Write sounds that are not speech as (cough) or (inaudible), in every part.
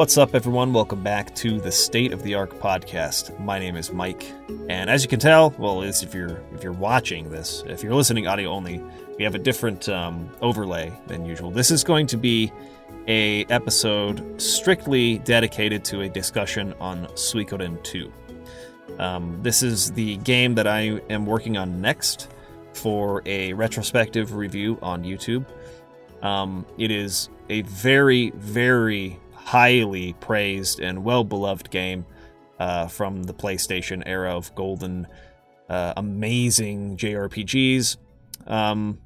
What's up, everyone? Welcome back to the State of the Arc podcast. My name is Mike, and as you can tell, well, if you're if you're watching this, if you're listening audio only, we have a different um, overlay than usual. This is going to be a episode strictly dedicated to a discussion on Suikoden 2. Um, this is the game that I am working on next for a retrospective review on YouTube. Um, it is a very, very highly praised and well beloved game uh, from the PlayStation era of golden, uh, amazing JRPGs. Um,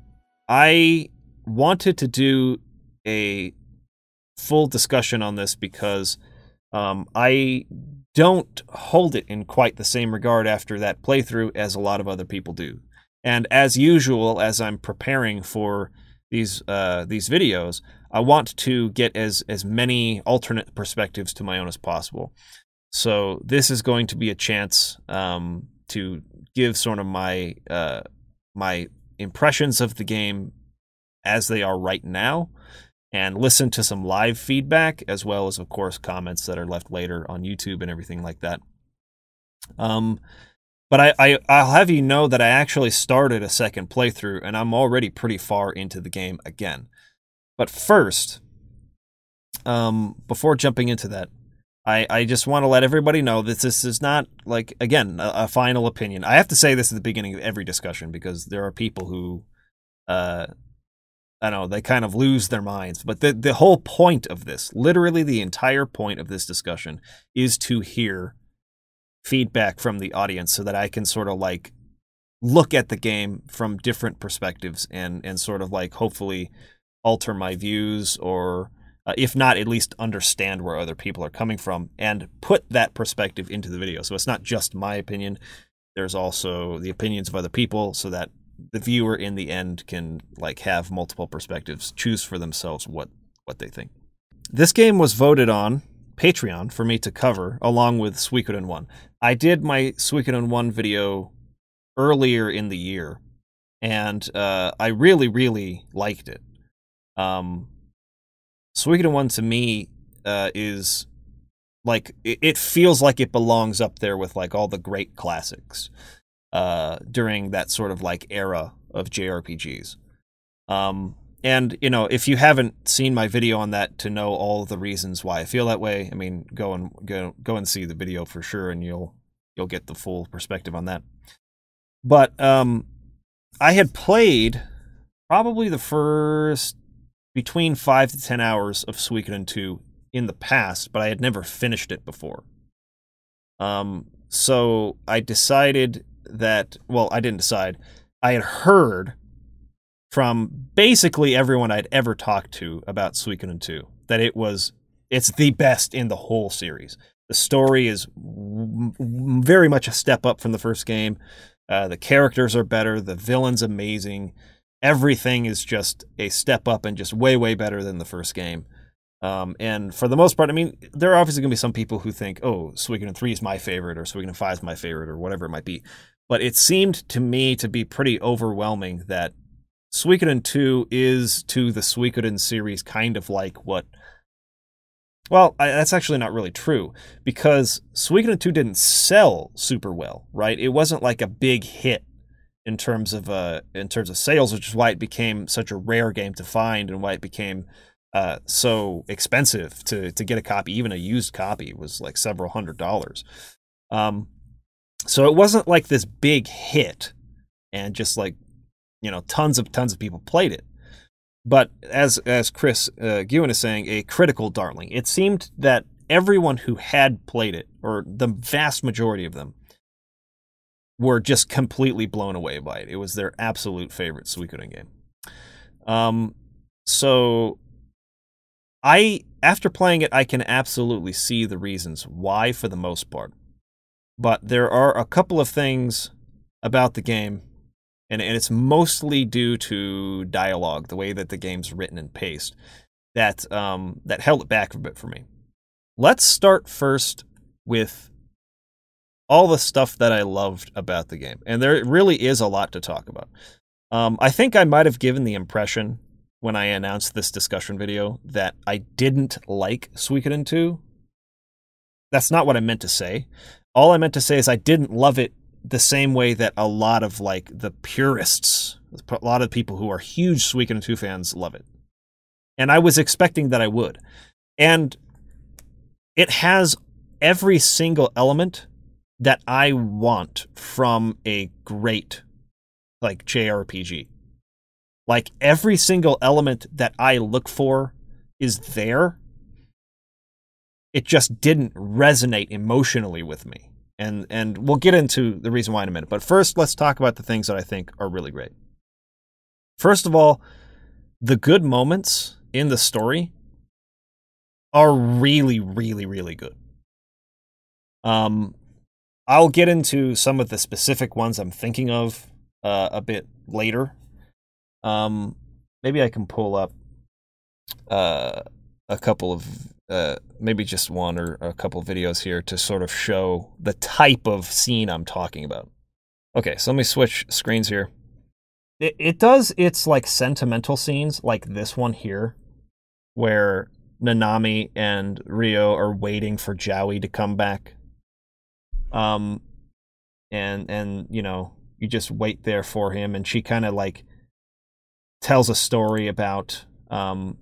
I wanted to do a full discussion on this because um, I don't hold it in quite the same regard after that playthrough as a lot of other people do. And as usual, as I'm preparing for these uh, these videos, I want to get as as many alternate perspectives to my own as possible. So this is going to be a chance um, to give sort of my uh, my impressions of the game as they are right now, and listen to some live feedback as well as, of course, comments that are left later on YouTube and everything like that. Um, but I, I I'll have you know that I actually started a second playthrough and I'm already pretty far into the game again. But first, um, before jumping into that, I, I just want to let everybody know that this is not like again a, a, final opinion. I have to say this at the beginning of every discussion because there are people who, uh, I don't know, they kind of lose their minds. But the the whole point of this, literally the entire point of this discussion, is to hear feedback from the audience so that I can sort of like look at the game from different perspectives and and sort of like hopefully alter my views or uh, if not at least understand where other people are coming from and put that perspective into the video. So it's not just my opinion. There's also the opinions of other people so that the viewer in the end can like have multiple perspectives choose for themselves what what they think. This game was voted on Patreon for me to cover along with Suikoden 1. I did my Suikoden 1 video earlier in the year and uh, I really, really liked it. Um, Suikoden 1 to me uh, is like, it, it, feels like it belongs up there with like all the great classics uh, during that sort of like era of JRPGs. Um, and you know, if you haven't seen my video on that to know all the reasons why I feel that way, I mean, go and go go and see the video for sure, and you'll you'll get the full perspective on that. But um, I had played probably the first between five to ten hours of Suikoden 2 in the past, but I had never finished it before. Um, so I decided that well, I didn't decide. I had heard from basically everyone I'd ever talked to about Suikoden 2 that it was it's the best in the whole series. The story is very much a step up from the first game. Uh, the characters are better. The villain's amazing. Everything is just a step up and just way, way better than the first game. Um, and for the most part, I mean, there are obviously going to be some people who think, oh, Suikoden 3 is my favorite or Suikoden 5 is my favorite or whatever it might be. But it seemed to me to be pretty overwhelming that Suikoden 2 is to the Suikoden series kind of like what. Well, I, that's actually not really true because Suikoden 2 didn't sell super well, right? It wasn't like a big hit in terms of uh in terms of sales, which is why it became such a rare game to find and why it became uh, so expensive to to get a copy. Even a used copy was like several hundred dollars. Um, so it wasn't like this big hit and just like you know tons of tons of people played it. But as as chris uh, Guin is saying a critical darling. It seemed that everyone who had played it or the vast majority of them were just completely blown away by it. It was their absolute favorite suikoden game. Um so i after playing it i can absolutely see the reasons why for the most part. But there are a couple of things about the game and, and it's mostly due to dialogue, the way that the game's written and paced, that um, that held it back a bit for me. Let's start first with all the stuff that I loved about the game, and there really is a lot to talk about. Um, I think I might have given the impression when I announced this discussion video that I didn't like Suikoden 2 That's not what I meant to say. All I meant to say is I didn't love it the same way that a lot of like the purists, a lot of people who are huge Suikoden 2 fans love it. And I was expecting that I would. And it has every single element that I want from a great like JRPG. Like every single element that I look for is there. It just didn't resonate emotionally with me. And and we'll get into the reason why in a minute. But first let's talk about the things that I think are really great. First of all, the good moments in the story are really, really, really good. Um, I'll get into some of the specific ones I'm thinking of uh, a bit later. Um, maybe I can pull up uh, a couple of uh, maybe just one or a couple videos here to sort of show the type of scene I'm talking about. Okay, so let me switch screens here. It, it does its like sentimental scenes, like this one here, where Nanami and Rio are waiting for Jowy to come back. Um, and and you know you just wait there for him, and she kind of like tells a story about um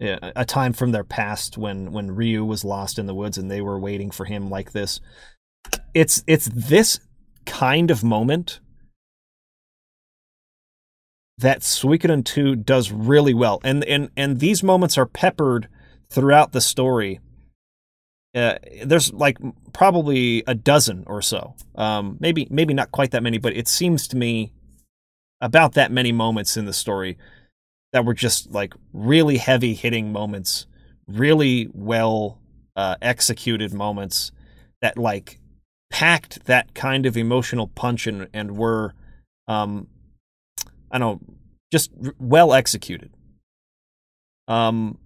a time from their past when when Ryu was lost in the woods and they were waiting for him like this. It's it's this kind of moment that Suikoden 2 does really well. And and and these moments are peppered throughout the story. Uh, there's like probably a dozen or so. Um, maybe maybe not quite that many, but it seems to me about that many moments in the story that were just like really heavy hitting moments, really well uh, executed moments that like packed that kind of emotional punch and and were um, I don't know, just well executed. Um,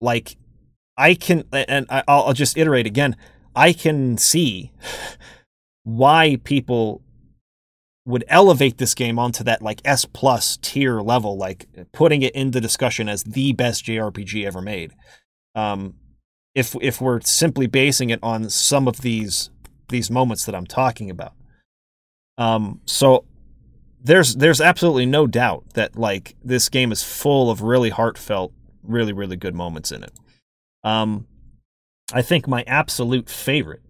like I can, and I'll, I'll just iterate again. I can see (laughs) why people would elevate this game onto that like S plus tier level, like putting it into discussion as the best JRPG ever made. Um, if if we're simply basing it on some of these these moments that I'm talking about. Um, so there's there's absolutely no doubt that like this game is full of really heartfelt, really really good moments in it. Um, I think my absolute favorite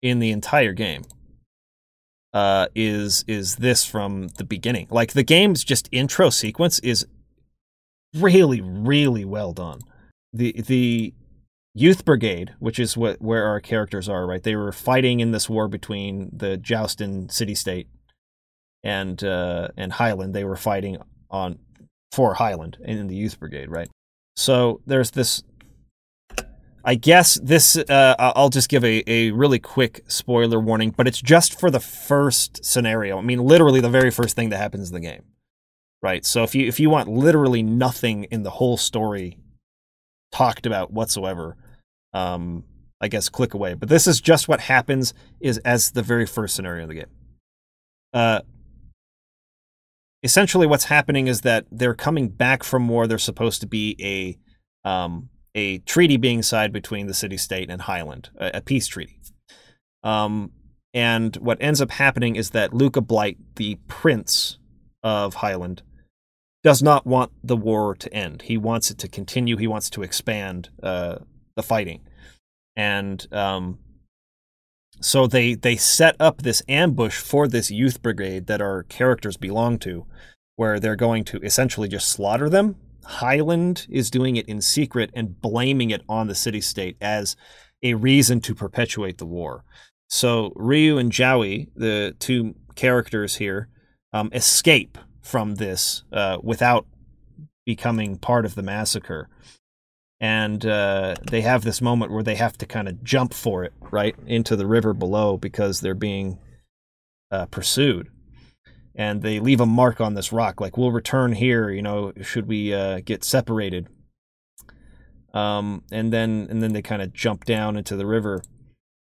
in the entire game uh, is is this from the beginning. Like the game's just intro sequence is really really well done. The the Youth Brigade, which is what where our characters are, right? They were fighting in this war between the Jowston city state and uh, and Highland. They were fighting on for Highland in the Youth Brigade, right? So there's this. I guess this. Uh, I'll just give a, a really quick spoiler warning, but it's just for the first scenario. I mean, literally the very first thing that happens in the game, right? So if you if you want literally nothing in the whole story talked about whatsoever, um, I guess click away. But this is just what happens is as the very first scenario of the game. Uh, essentially what's happening is that they're coming back from war. They're supposed to be a um, a treaty being signed between the city state and Highland, a, a peace treaty. Um, and what ends up happening is that Luca Blight, the prince of Highland, does not want the war to end. He wants it to continue. He wants to expand uh, the fighting, and um, so they they set up this ambush for this youth brigade that our characters belong to, where they're going to essentially just slaughter them. Highland is doing it in secret and blaming it on the city state as a reason to perpetuate the war. So Ryu and Jowy, the two characters here, um, escape from this uh, without becoming part of the massacre and uh, they have this moment where they have to kind of jump for it right into the river below because they're being uh, pursued and they leave a mark on this rock like we'll return here you know should we uh, get separated um, and then and then they kind of jump down into the river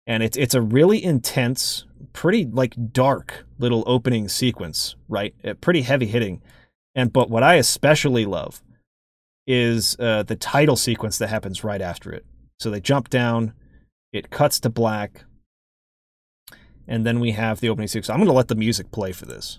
and it's it's a really intense pretty like dark little opening sequence right uh, pretty heavy hitting and but what i especially love is uh, the title sequence that happens right after it. So they jump down, it cuts to black, and then we have the opening sequence. I'm going to let the music play for this.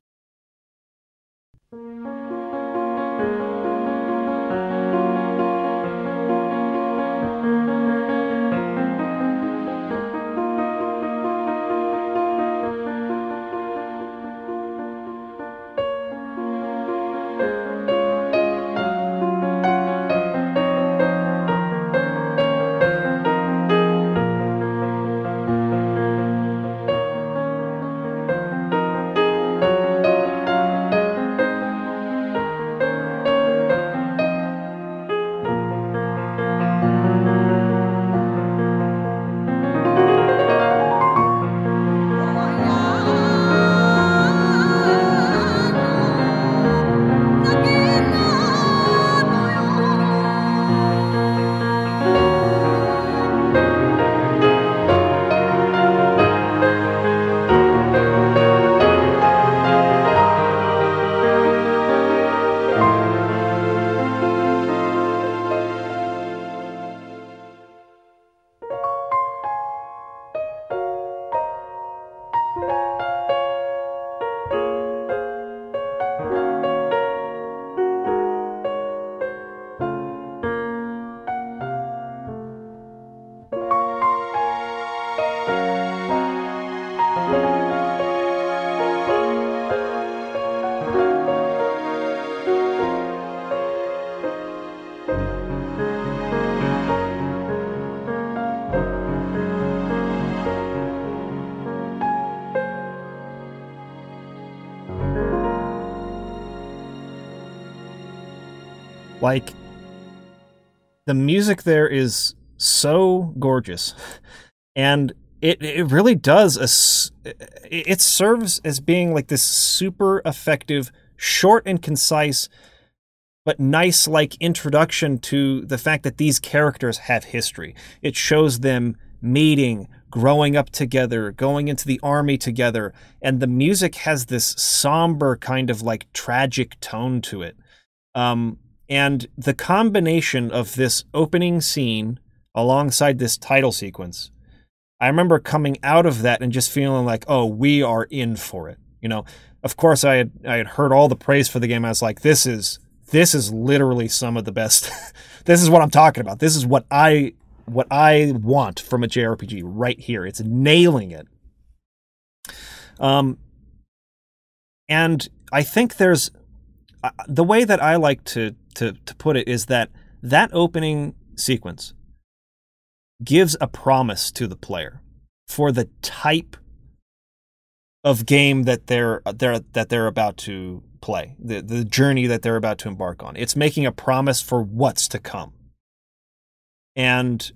The music there is so gorgeous, and it it really does a, it serves as being like this super effective, short and concise, but nice like introduction to the fact that these characters have history. It shows them meeting, growing up together, going into the army together, and the music has this somber kind of like tragic tone to it. Um, and the combination of this opening scene alongside this title sequence, I remember coming out of that and just feeling like, oh, we are in for it. You know, of course I had I had heard all the praise for the game. I was like, this is this is literally some of the best. (laughs) this is what I'm talking about. This is what I what I want from a JRPG right here. It's nailing it. Um, and I think there's uh, the way that I like to to to put it is that that opening sequence gives a promise to the player for the type of game that they're they're that they're about to play, the the journey that they're about to embark on. It's making a promise for what's to come. And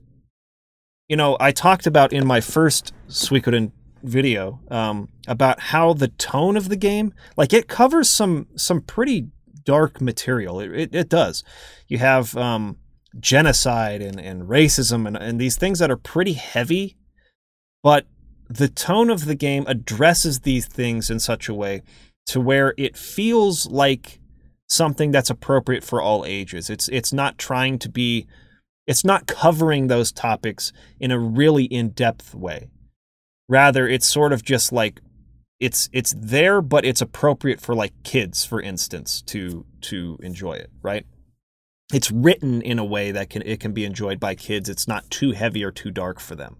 you know, I talked about in my first Suikoden video um, about how the tone of the game, like it covers some some pretty dark material. It, it, it does. You have um, genocide and, and racism and, and these things that are pretty heavy, but the tone of the game addresses these things in such a way to where it feels like something that's appropriate for all ages. It's it's not trying to be it's not covering those topics in a really in-depth way. Rather, it's sort of just like it's it's there but it's appropriate for like kids for instance to to enjoy it right? It's written in a way that can it can be enjoyed by kids. It's not too heavy or too dark for them.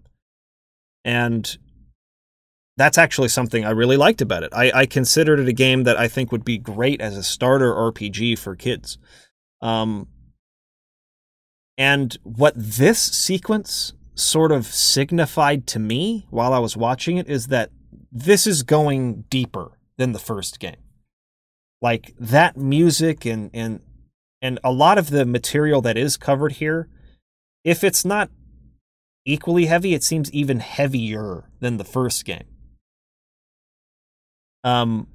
And that's actually something i really liked about it. I, I considered it a game that i think would be great as a starter rpg for kids. Um, and what this sequence sort of signified to me while i was watching it is that this is going deeper than the first game. Like that music and and and a lot of the material that is covered here, if it's not equally heavy, it seems even heavier than the first game. Um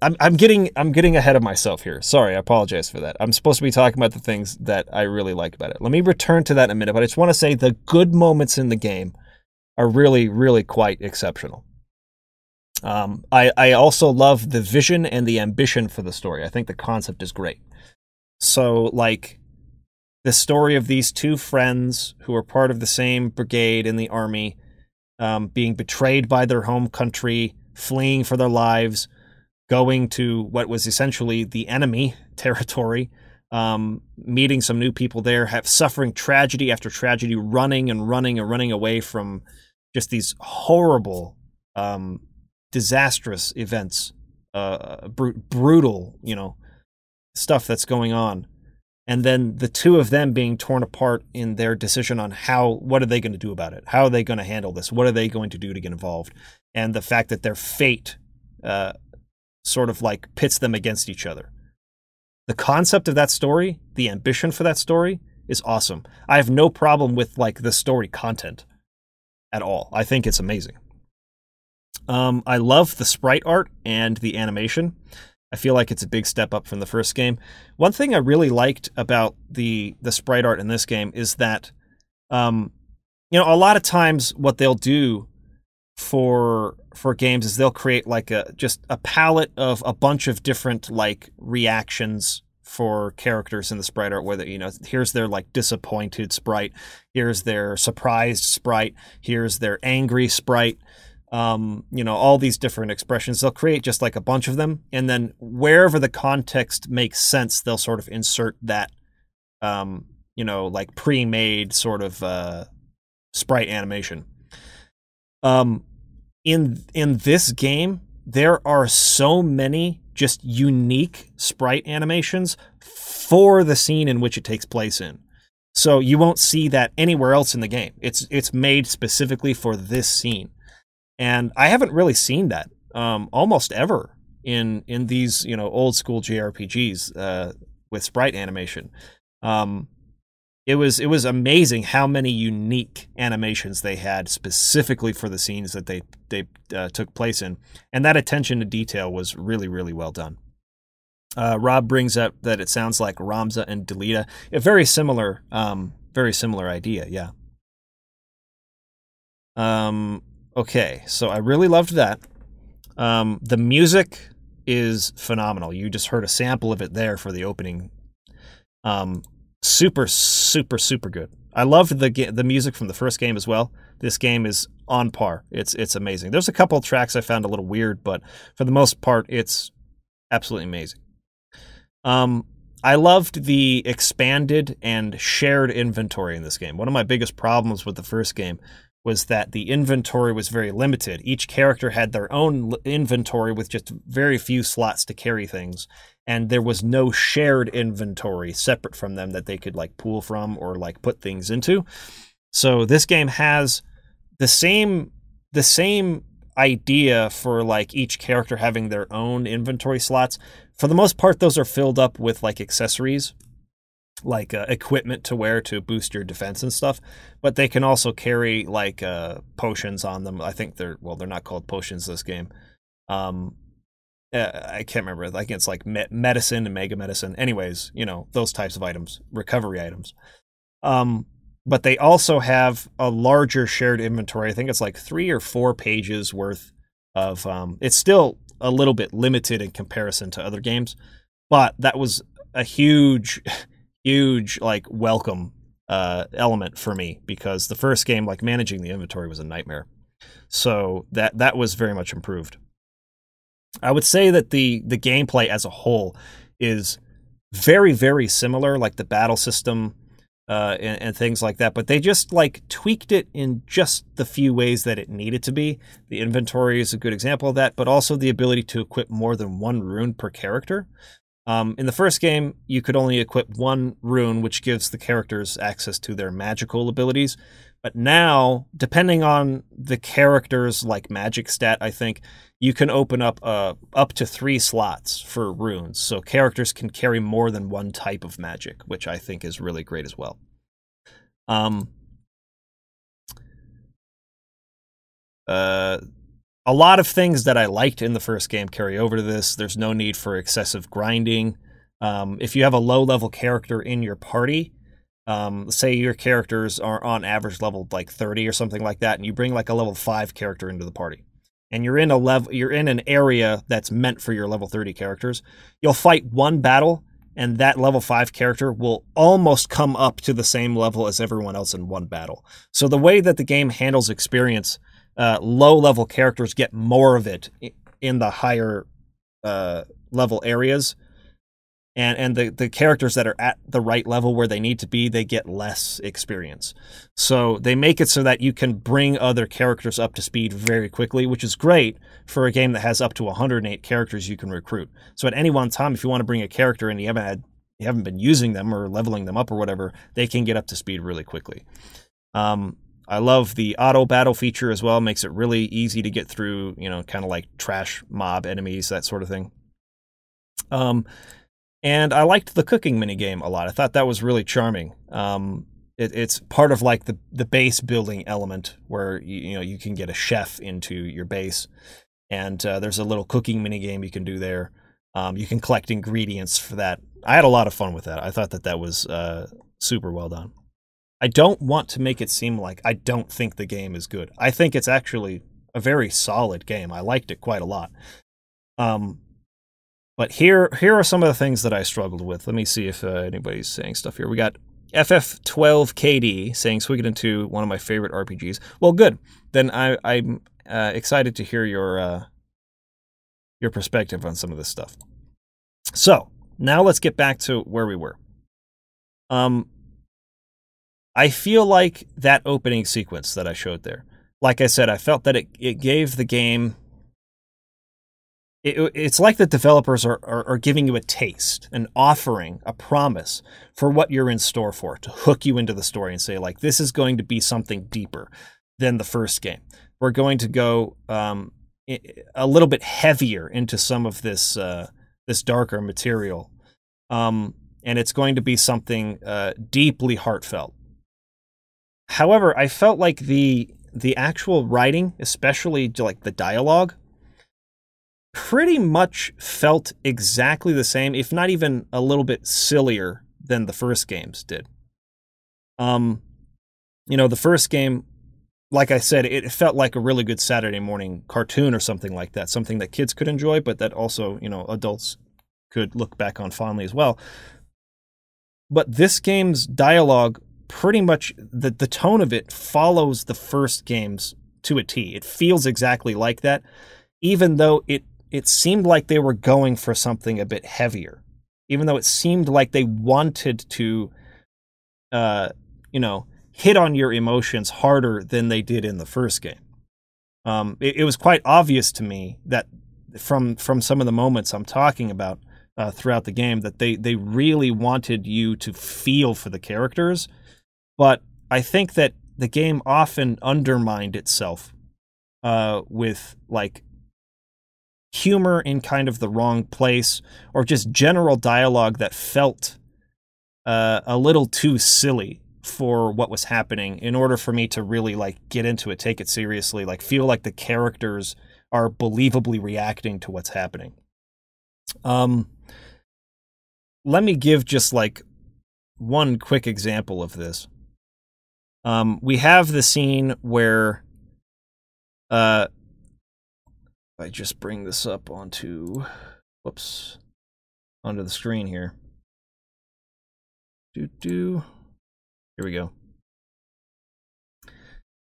I'm I'm getting I'm getting ahead of myself here. Sorry, I apologize for that. I'm supposed to be talking about the things that I really like about it. Let me return to that in a minute, but I just want to say the good moments in the game are really really quite exceptional. Um, I, I also love the vision and the ambition for the story. I think the concept is great. So, like, the story of these two friends who are part of the same brigade in the army, um, being betrayed by their home country, fleeing for their lives, going to what was essentially the enemy (laughs) territory, um, meeting some new people there, have suffering tragedy after tragedy, running and running and running away from just these horrible, um, disastrous events, uh, br- brutal, you know, stuff that's going on. And then the two of them being torn apart in their decision on how what are they going to do about it? How are they going to handle this? What are they going to do to get involved? And the fact that their fate uh, sort of like pits them against each other. The concept of that story the ambition for that story is awesome. I have no problem with like the story content at all. I think it's amazing um, i love the sprite art and the animation I feel like it's a big step up from the first game. One thing I really liked about the the sprite art in this game is that, um, you know, a lot of times what they'll do for for games is they'll create like a just a palette of a bunch of different like reactions for characters in the sprite art whether you know here's their like disappointed sprite here's their surprised sprite here's their angry sprite um, you know, all these different expressions. They'll create just like a bunch of them, and then wherever the context makes sense, they'll sort of insert that, um, you know, like pre-made sort of uh, sprite animation. Um, in in this game, there are so many just unique sprite animations for the scene in which it takes place in. So you won't see that anywhere else in the game. It's it's made specifically for this scene and I haven't really seen that um, almost ever in in these you know old school JRPGs uh, with sprite animation. Um, it was it was amazing how many unique animations they had specifically for the scenes that they they uh, took place in, and that attention to detail was really really well done. Uh, Rob brings up that it sounds like Ramza and Delita, a very similar um, very similar idea, yeah. Um, Okay, so I really loved that. Um, the music is phenomenal. You just heard a sample of it there for the opening. Um, super, super, super good. I loved the the music from the first game as well. This game is on par. It's it's amazing. There's a couple tracks I found a little weird, but for the most part, it's absolutely amazing. Um, I loved the expanded and shared inventory in this game. One of my biggest problems with the first game was that the inventory was very limited. Each character had their own inventory with just very few slots to carry things, and there was no shared inventory separate from them that they could like pull from or like put things into. So this game has the same the same idea for like each character having their own inventory slots. For the most part those are filled up with like accessories like uh, equipment to wear to boost your defense and stuff but they can also carry like uh, potions on them. I think they're well they're not called potions this game. Um uh, i can't remember. I think it's like me- medicine and mega medicine. Anyways you know those types of items recovery items. Um but they also have a larger shared inventory. I think it's like three or four pages worth of um it's still a little bit limited in comparison to other games but that was a huge (laughs) huge like welcome uh, element for me because the first game, like managing the inventory, was a nightmare. So that that was very much improved. I would say that the the gameplay as a whole is very very similar, like the battle system uh, and, and, things like that. But they just like tweaked it in just the few ways that it needed to be. The inventory is a good example of that, but also the ability to equip more than one rune per character. Um, in the first game, you could only equip one rune, which gives the characters access to their magical abilities. But now, depending on the character's like magic stat, I think you can open up uh, up to three slots for runes, so characters can carry more than one type of magic, which I think is really great as well. Um, uh, a lot of things that I liked in the first game carry over to this. There's no need for excessive grinding. Um, if you have a low level character in your party, um, say your characters are on average level like 30 or something like that, and you bring like a level five character into the party, and you're in a level, you're in an area that's meant for your level 30 characters. You'll fight one battle, and that level five character will almost come up to the same level as everyone else in one battle. So the way that the game handles experience, uh, low level characters get more of it in the higher uh, level areas. And and the the characters that are at the right level where they need to be they get less experience. So they make it so that you can bring other characters up to speed very quickly which is great for a game that has up to 108 characters you can recruit. So at any one time if you want to bring a character and you haven't had you haven't been using them or leveling them up or whatever they can get up to speed really quickly. Um, I love the auto battle feature as well. Makes it really easy to get through, you know, kind of like trash mob enemies, that sort of thing. Um, and I liked the cooking mini game a lot. I thought that was really charming. Um, it, it's part of like the the base building element where you, you know you can get a chef into your base, and uh, there's a little cooking mini game you can do there. Um, you can collect ingredients for that. I had a lot of fun with that. I thought that that was uh, super well done. I don't want to make it seem like I don't think the game is good. I think it's actually a very solid game. I liked it quite a lot. Um, but here, here are some of the things that I struggled with. Let me see if uh, anybody's saying stuff here. We got FF12KD saying Suikoden 2, one of my favorite RPGs. Well, good. Then I, I'm uh, excited to hear your uh, your perspective on some of this stuff. So now let's get back to where we were. Um, I feel like that opening sequence that I showed there. Like I said, I felt that it, it gave the game it, it's like the developers are, are, are, giving you a taste, an offering, a promise for what you're in store for to hook you into the story and say, like, this is going to be something deeper than the first game. We're going to go um, a little bit heavier into some of this uh, this darker material, um, and it's going to be something uh, deeply heartfelt. However, I felt like the the actual writing, especially like the dialogue, pretty much felt exactly the same, if not even a little bit sillier than the first games did. Um, you know, the first game, like I said, it felt like a really good Saturday morning cartoon or something like that, something that kids could enjoy, but that also, you know, adults could look back on fondly as well. But this game's dialogue pretty much the the tone of it follows the first games to a T. It feels exactly like that, even though it it seemed like they were going for something a bit heavier, even though it seemed like they wanted to, uh, you know, hit on your emotions harder than they did in the first game. Um, it, it, was quite obvious to me that from from some of the moments I'm talking about uh, throughout the game that they they really wanted you to feel for the characters, but I think that the game often undermined itself uh, with like humor in kind of the wrong place or just general dialogue that felt uh, a little too silly for what was happening in order for me to really like get into it take it seriously like feel like the characters are believably reacting to what's happening. Um let me give just like one quick example of this um we have the scene where uh I just bring this up onto, whoops, onto the screen here. Do do. Here we go.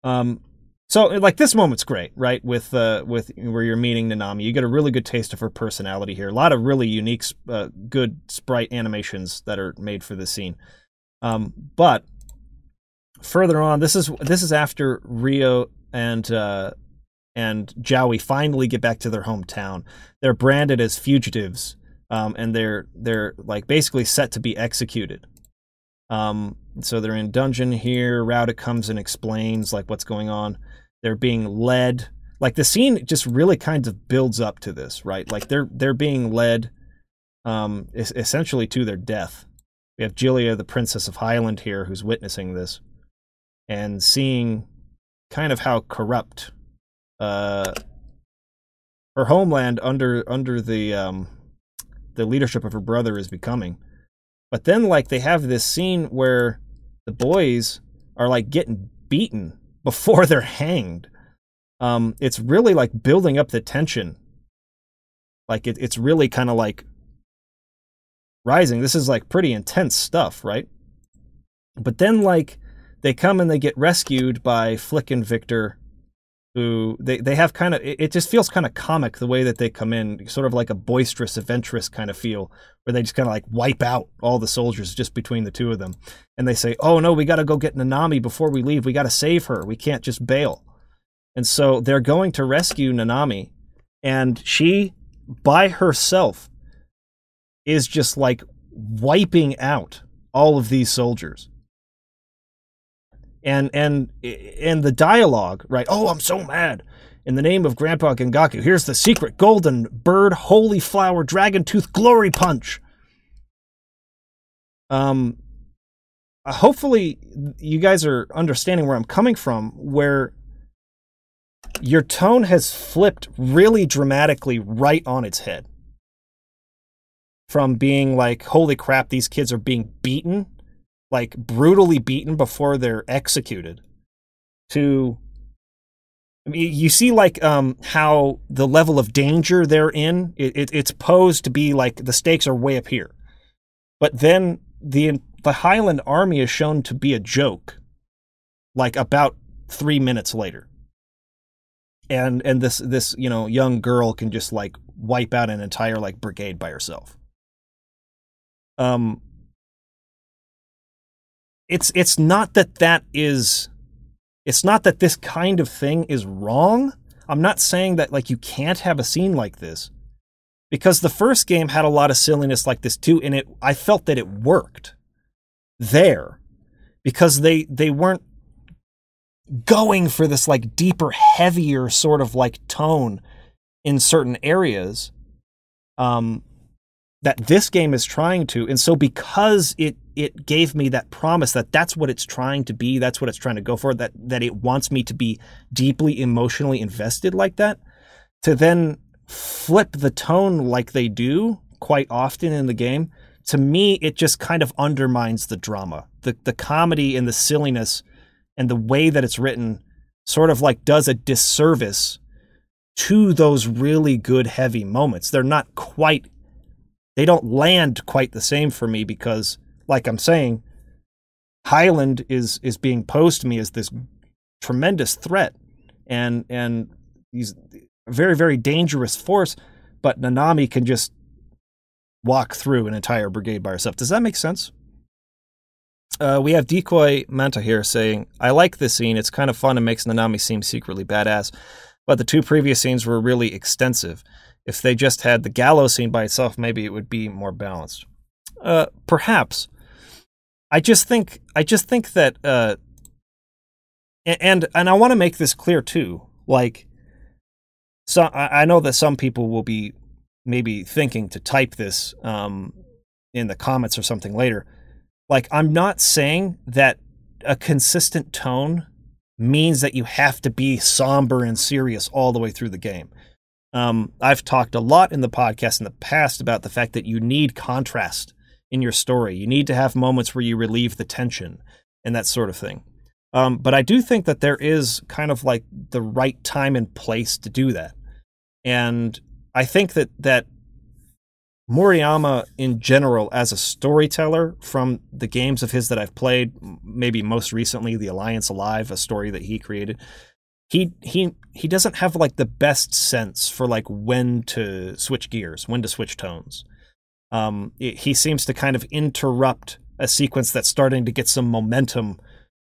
Um, so like this moment's great, right? With uh, with where you're meeting Nanami, you get a really good taste of her personality here. A lot of really unique, uh, good sprite animations that are made for this scene. Um, but further on, this is this is after Rio and uh, and Jowy finally get back to their hometown. They're branded as fugitives, um, and they're they're like basically set to be executed. Um, so they're in dungeon here. Rauda comes and explains like what's going on. They're being led. Like the scene just really kind of builds up to this, right? Like they're they're being led, um, essentially to their death. We have Julia, the Princess of Highland, here, who's witnessing this, and seeing kind of how corrupt uh, her homeland under under the um, the leadership of her brother is becoming. But then, like, they have this scene where the boys are like getting beaten (laughs) before they're hanged. Um, it's really like building up the tension. Like it, it's really kind of like Rising. This is like pretty intense stuff, right? But then like they come and they get rescued by Flik and Viktor who they, they have kind of it just feels kind of comic the way that they come in sort of like a boisterous adventurous kind of feel where they just kind of like wipe out all the soldiers just between the two of them. And they say oh no we got to go get nanami before we leave. We got to save her. We can't just bail. And so they're going to rescue nanami and she by herself is just like wiping out all of these soldiers and and and the dialogue, right? Oh, I'm so mad. In the name of Grandpa Genkaku, here's the secret golden bird, holy flower, dragon tooth, glory punch. Um, uh, hopefully, you guys are understanding where I'm coming from, where your tone has flipped really dramatically right on its head. From being like, holy crap, these kids are being beaten like brutally beaten before they're executed to I mean, you see like um, how the level of danger they're in it, it, it's posed to be like the stakes are way up here. But then the the highland army is shown to be a joke like about three minutes later. And and this this you know young girl can just like wipe out an entire like brigade by herself. Um it's it's not that that is it's not that this kind of thing is wrong. I'm not saying that like you can't have a scene like this. Because the first game had a lot of silliness like this too and it I felt that it worked there because they they weren't going for this like deeper heavier sort of like tone in certain areas um that this game is trying to and so because it it gave me that promise that that's what it's trying to be that's what it's trying to go for that that it wants me to be deeply emotionally invested like that to then flip the tone like they do quite often in the game to me it just kind of undermines the drama. The the comedy and the silliness and the way that it's written sort of like does a disservice to those really good heavy moments. They're not quite they don't land quite the same for me because like I'm saying, Highland is is being posed to me as this tremendous threat and and he's a very very dangerous force, but Nanami can just walk through an entire brigade by herself. Does that make sense? Uh, we have Decoy Manta here saying, I like this scene. It's kind of fun and makes Nanami seem secretly badass. But the two previous scenes were really extensive. If they just had the gallows scene by itself, maybe it would be more balanced. Uh, perhaps. I just think I just think that uh and and I want to make this clear too. Like so I know that some people will be maybe thinking to type this um in the comments or something later. Like I'm not saying that a consistent tone means that you have to be somber and serious all the way through the game. Um, I've talked a lot in the podcast in the past about the fact that you need contrast in your story. You need to have moments where you relieve the tension and that sort of thing. Um, but I do think that there is kind of like the right time and place to do that. And I think that that Murayama in general as a storyteller from the games of his that I've played, maybe most recently the Alliance Alive, a story that he created, he he he doesn't have like the best sense for like when to switch gears, when to switch tones um, he seems to kind of interrupt a sequence that's starting to get some momentum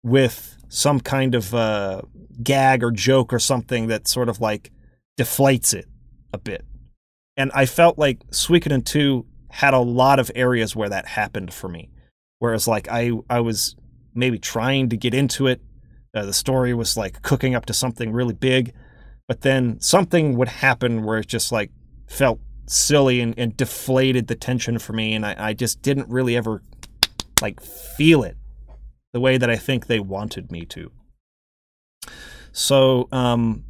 with some kind of uh, gag or joke or something that sort of like deflates it a bit. And I felt like Suikoden 2 had a lot of areas where that happened for me. Whereas like I I was maybe trying to get into it. Uh, the story was like cooking up to something really big, but then something would happen where it just like felt silly and, and deflated the tension for me, and I, I just didn't really ever like feel it the way that I think they wanted me to. So um,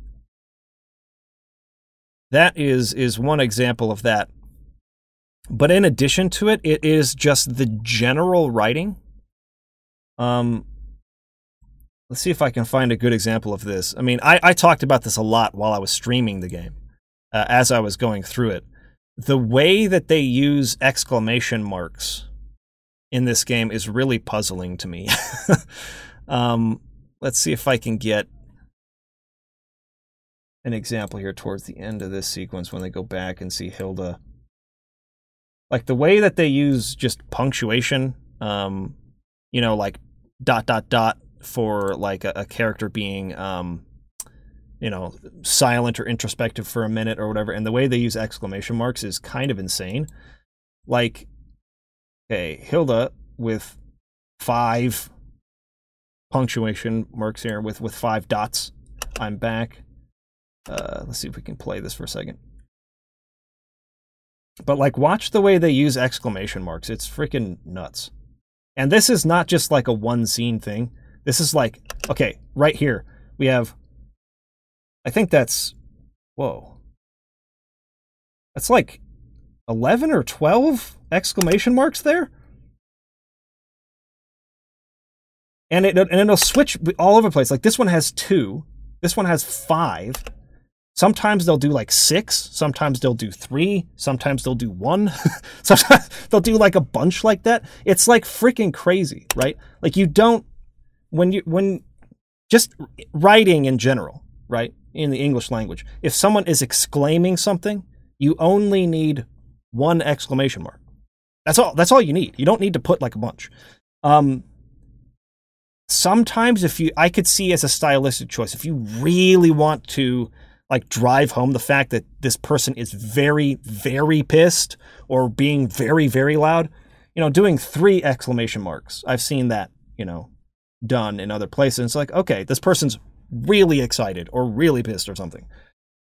that is is one example of that. But in addition to it, it is just the general writing. Um, let's see if I can find a good example of this. I mean, I, I talked about this a lot while I was streaming the game, uh, as I was going through it. the way that they use exclamation marks in this game is really puzzling to me. (laughs) um, let's see if I can get an example here towards the end of this sequence when they go back and see Hilda. Like the way that they use just punctuation, um, you know, like dot dot dot for like a, a character being um, you know, silent or introspective for a minute or whatever. And the way they use exclamation marks is kind of insane. Like, okay, Hilda with five punctuation marks here with with five dots. I'm back. Uh, let's see if we can play this for a second. But like, watch the way they use exclamation marks. It's freaking nuts. And this is not just like a one scene thing. This is like, okay, right here we have I think that's whoa. That's like 11 or 12 exclamation marks there. And it and it'll switch all over the place. Like this one has 2, this one has 5. Sometimes they'll do like 6, sometimes they'll do 3, sometimes they'll do 1. (laughs) sometimes they'll do like a bunch like that. It's like freaking crazy, right? Like you don't when you when just writing in general, right? in the English language. If someone is exclaiming something, you only need one exclamation mark. That's all. That's all you need. You don't need to put like a bunch. Um, sometimes, if you, I could see as a stylistic choice, if you really want to like drive home the fact that this person is very, very pissed or being very, very loud, you know, doing three exclamation marks. I've seen that, you know, done in other places. It's like, okay, this person's really excited or really pissed or something.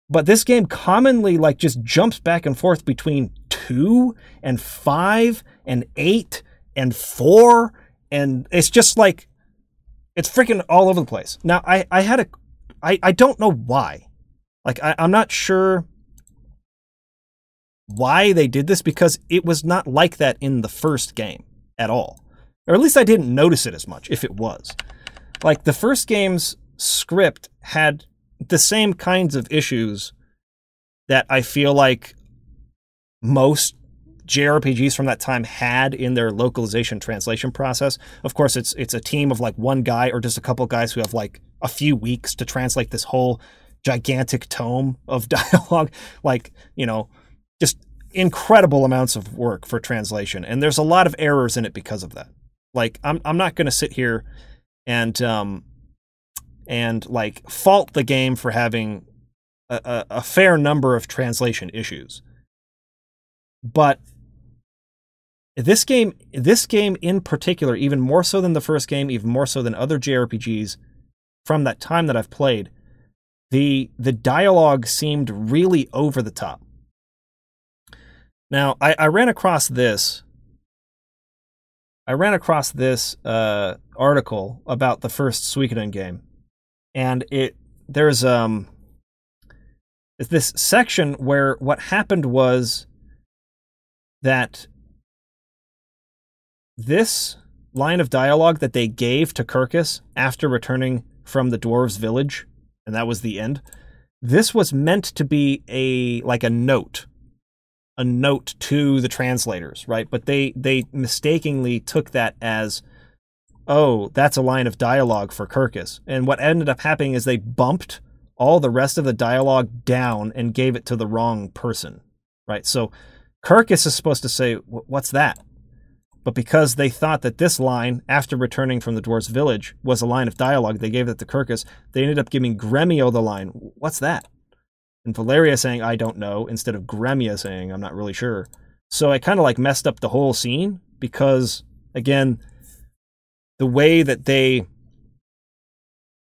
But this game commonly like just jumps back and forth between two and five and eight and four. And it's just like, it's freaking all over the place. Now, I, I had a, I, I don't know why. Like, I, I'm not sure why they did this because it was not like that in the first game at all. Or at least I didn't notice it as much if it was. Like the first game's script had the same kinds of issues that I feel like most JRPGs from that time had in their localization translation process. Of course, it's it's a team of like one guy or just a couple guys who have like a few weeks to translate this whole gigantic tome of (laughs) dialogue. Like, you know, just incredible amounts of work for translation. And there's a lot of errors in it because of that. Like, I'm I'm not gonna sit here and um and like fault the game for having a, a, a fair number of translation issues. But this game this game in particular even more so than the first game even more so than other jrpgs from that time that i've played the the dialogue seemed really over the top now i, I ran across this i ran across this uh, article about the first suikoden game. And it there's um this section where what happened was that this line of dialogue that they gave to Kirkis after returning from the dwarves village and that was the end this was meant to be a like a note a note to the translators right but they they mistakenly took that as oh, that's a line of dialogue for Kirkis. And what ended up happening is they bumped all the rest of the dialogue down and gave it to the wrong person, right? So Kirkis is supposed to say, what's that? But because they thought that this line, after returning from the dwarf's village, was a line of dialogue, they gave it to Kirkis. They ended up giving Gremio the line, what's that? And Valeria saying, I don't know, instead of Gremio saying, I'm not really sure. So I kind of like messed up the whole scene because, again, the way that they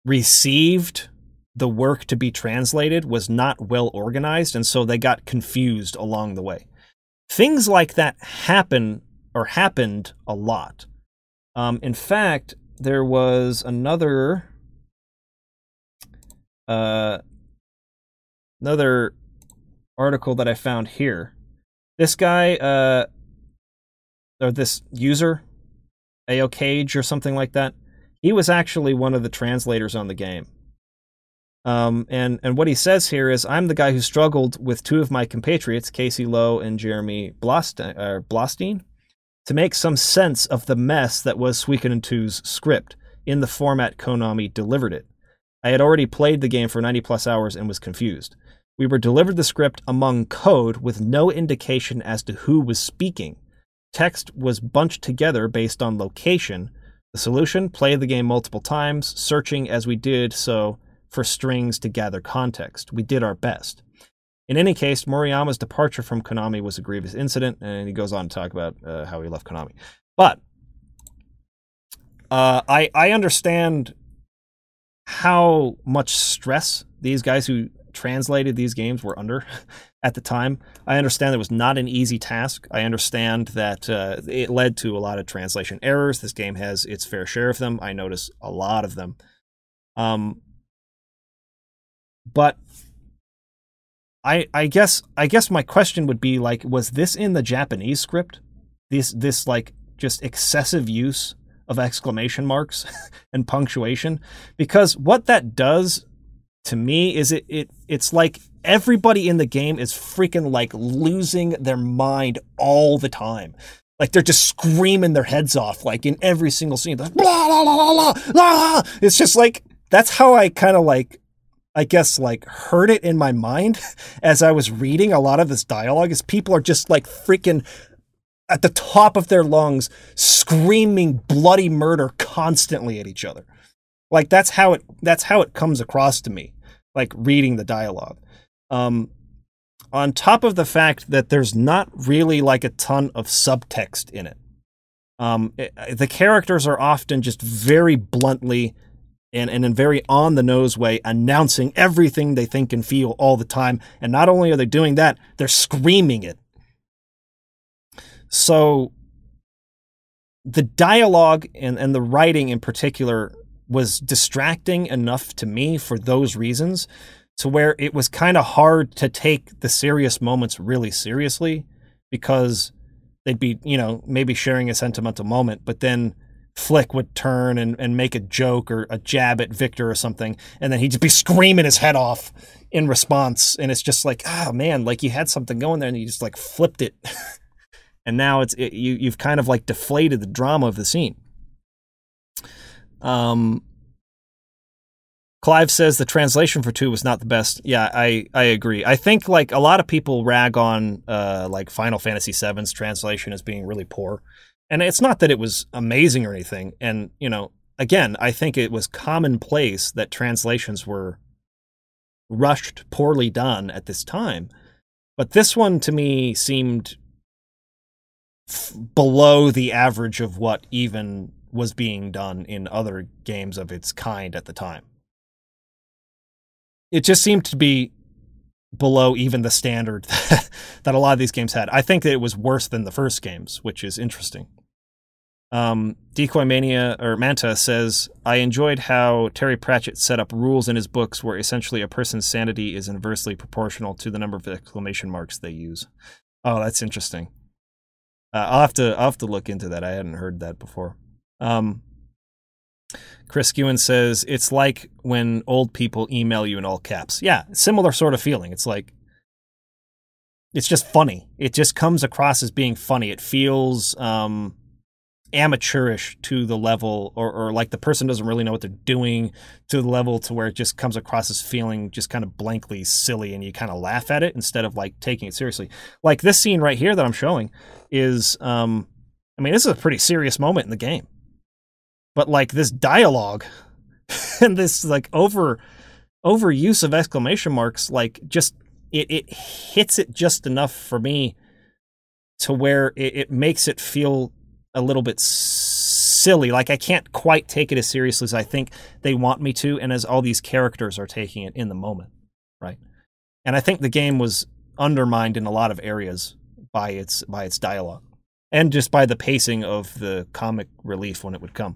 received the work to be translated was not well organized, and so they got confused along the way. Things like that happen or happened a lot. Um, in fact, there was another uh, another article that I found here. This guy, uh, or this user, AO Cage or something like that. He was actually one of the translators on the game. Um, and and what he says here is, I'm the guy who struggled with two of my compatriots, Casey Loe and Jeremy Blaustein, uh, to make some sense of the mess that was Suikoden 2's script in the format Konami delivered it. I had already played the game for 90 plus hours and was confused. We were delivered the script among code with no indication as to who was speaking. Text was bunched together based on location. The solution play the game multiple times, searching as we did so for strings to gather context. We did our best. In any case, Murayama's departure from Konami was a grievous incident, and he goes on to talk about uh, how he left Konami. But uh, I I understand how much stress these guys who translated these games were under (laughs) at the time. I understand it was not an easy task. I understand that uh, it led to a lot of translation errors. This game has its fair share of them. I notice a lot of them. Um, but I I guess I guess my question would be like, was this in the Japanese script? This this like just excessive use of exclamation marks (laughs) and punctuation because what that does to me is it, it it's like everybody in the game is freaking like losing their mind all the time. Like they're just screaming their heads off like in every single scene. Like, blah, blah, blah, blah, blah. it's just like that's how i kind of like i guess like heard it in my mind (laughs) as i was reading a lot of this dialogue is people are just like freaking at the top of their lungs screaming bloody murder constantly at each other like that's how it that's how it comes across to me like reading the dialogue. Um on top of the fact that there's not really like a ton of subtext in it um it, the characters are often just very bluntly and, and in very on the nose way announcing everything they think and feel all the time. And not only are they doing that they're screaming it. So the dialogue and, and the writing in particular was distracting enough to me for those reasons to where it was kind of hard to take the serious moments really seriously because they'd be, you know, maybe sharing a sentimental moment, but then Flik would turn and, and make a joke or a jab at Viktor or something, and then he'd just be screaming his head off in response. And it's just like, oh man, like you had something going there and you just like flipped it. (laughs) and now it's it, you you've kind of like deflated the drama of the scene. Um, Clive says the translation for two was not the best. Yeah, I, I agree. I think like a lot of people rag on uh, like Final Fantasy VII's translation as being really poor, and it's not that it was amazing or anything. And you know, again, I think it was commonplace that translations were rushed, poorly done at this time. But this one to me seemed f- below the average of what even was being done in other games of its kind at the time. It just seemed to be below even the standard (laughs) that a lot of these games had. I think that it was worse than the first games, which is interesting. Um, Decoy Mania or Manta says, I enjoyed how Terry Pratchett set up rules in his books where essentially a person's sanity is inversely proportional to the number of exclamation marks they use. Oh, that's interesting. Uh, I'll have to I'll have to look into that. I hadn't heard that before. Um, Chris Ewan says it's like when old people email you in all caps. Yeah, similar sort of feeling. It's like it's just funny. It just comes across as being funny. It feels um, amateurish to the level, or, or like the person doesn't really know what they're doing to the level to where it just comes across as feeling just kind of blankly silly, and you kind of laugh at it instead of like taking it seriously. Like this scene right here that I'm showing is, um, I mean, this is a pretty serious moment in the game but like this dialogue (laughs) and this like over overuse of exclamation marks like just it, it hits it just enough for me to where it, it makes it feel a little bit silly. Like i can't quite take it as seriously as i think they want me to and as all these characters are taking it in the moment right? And i think the game was undermined in a lot of areas by its by its dialogue and just by the pacing of the comic relief when it would come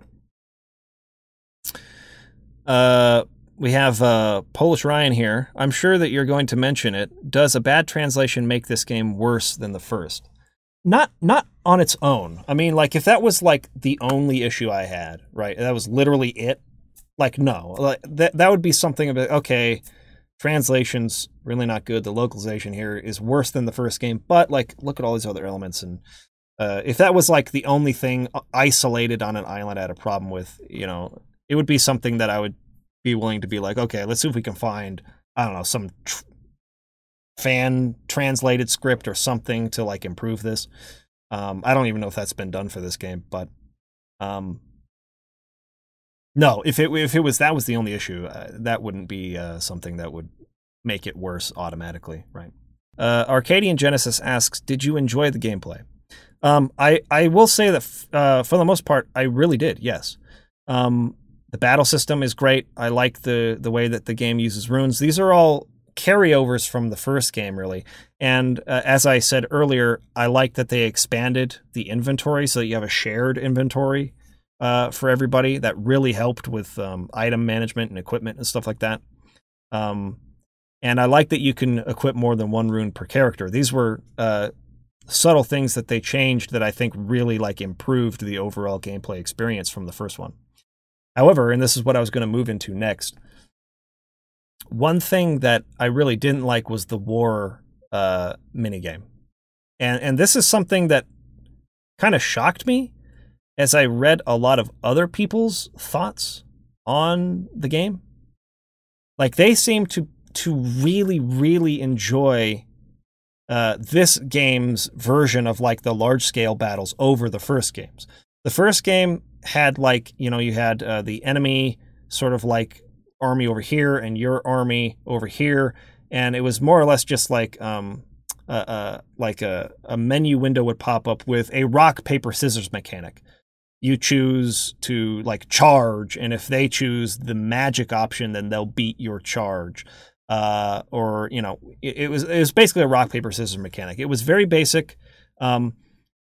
uh, we have uh, Polish Ryan here. I'm sure that you're going to mention it. Does a bad translation make this game worse than the first? Not not on its own. I mean, like if that was like the only issue I had, right? That was literally it. like no, like that that would be something about okay, translation's really not good. The localization here is worse than the first game, but like look at all these other elements and uh, if that was like the only thing isolated on an island I had a problem with, you know, it would be something that I would be willing to be like, okay, let's see if we can find, I don't know, some tr- fan translated script or something to like improve this. Um, I don't even know if that's been done for this game, but um, no, if it if it was that was the only issue, uh, that wouldn't be uh, something that would make it worse automatically, right? Uh, Arcadian Genesis asks, "Did you enjoy the gameplay?" Um, I I will say that f- uh, for the most part, I really did. Yes. Um, the battle system is great. I like the the way that the game uses runes. These are all carryovers from the first game, really. And uh, as I said earlier, I like that they expanded the inventory so that you have a shared inventory uh, for everybody. That really helped with um, item management and equipment and stuff like that. Um, and I like that you can equip more than one rune per character. These were uh, subtle things that they changed that I think really like improved the overall gameplay experience from the first one. However, and this is what I was going to move into next, one thing that I really didn't like was the war uh, minigame. And and this is something that kind of shocked me as I read a lot of other people's thoughts on the game. Like they seem to to really really enjoy uh, this game's version of like the large scale battles over the first games. The first game had like you know you had uh, the enemy sort of like army over here and your army over here, and it was more or less just like um, like a, a menu window would pop up with a rock paper scissors mechanic. You choose to like charge, and if they choose the magic option, then they'll beat your charge. Uh, or you know, it, it was it was basically a rock paper scissors mechanic. It was very basic, um,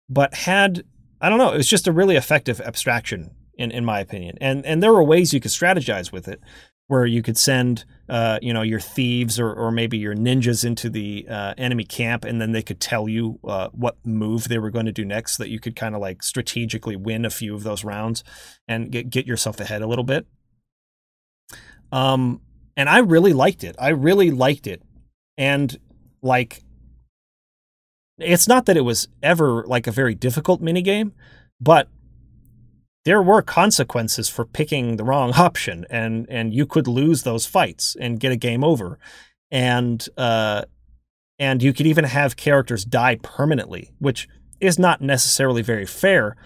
but had I don't know, it was just a really effective abstraction in in my opinion. And and there were ways you could strategize with it where you could send uh, you know your thieves or, or maybe your ninjas into the uh, enemy camp and then they could tell you uh, what move they were going to do next so that you could kind of like strategically win a few of those rounds and get, get yourself ahead a little bit. Um and i really liked it. I really liked it. And like it's not that it was ever like a very difficult minigame, but there were consequences for picking the wrong option and and you could lose those fights and get a game over. And uh and you could even have characters die permanently which is not necessarily very fair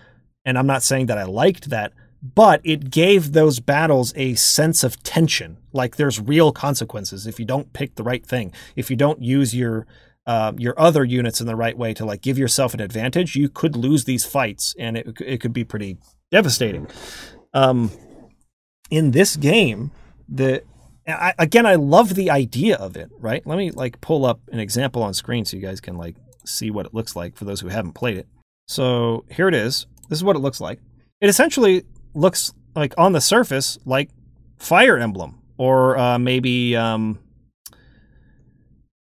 and i'm not saying that i liked that but it gave those battles a sense of tension. Like there's real consequences if you don't pick the right thing. If you don't use your uh, your other units in the right way to like give yourself an advantage, you could lose these fights, and it it could be pretty devastating. Um, in this game, the I, again, I love the idea of it. Right? Let me like pull up an example on screen so you guys can like see what it looks like for those who haven't played it. So here it is. This is what it looks like. It essentially looks like on the surface like Fire Emblem or uh, maybe um,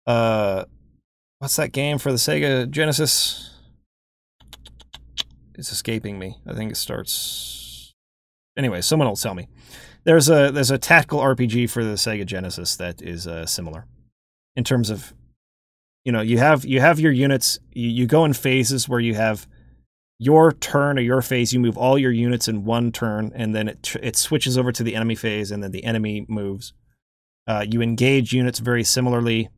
uh, what's that game for the Sega Genesis? It's escaping me. I think it starts. Anyway, someone will tell me. There's a there's a tactical RPG for the Sega Genesis that is uh, similar in terms of you know you have you have your units you, you go in phases where you have your turn or your phase you move all your units in one turn and then it it switches over to the enemy phase and then the enemy moves uh, you engage units very similarly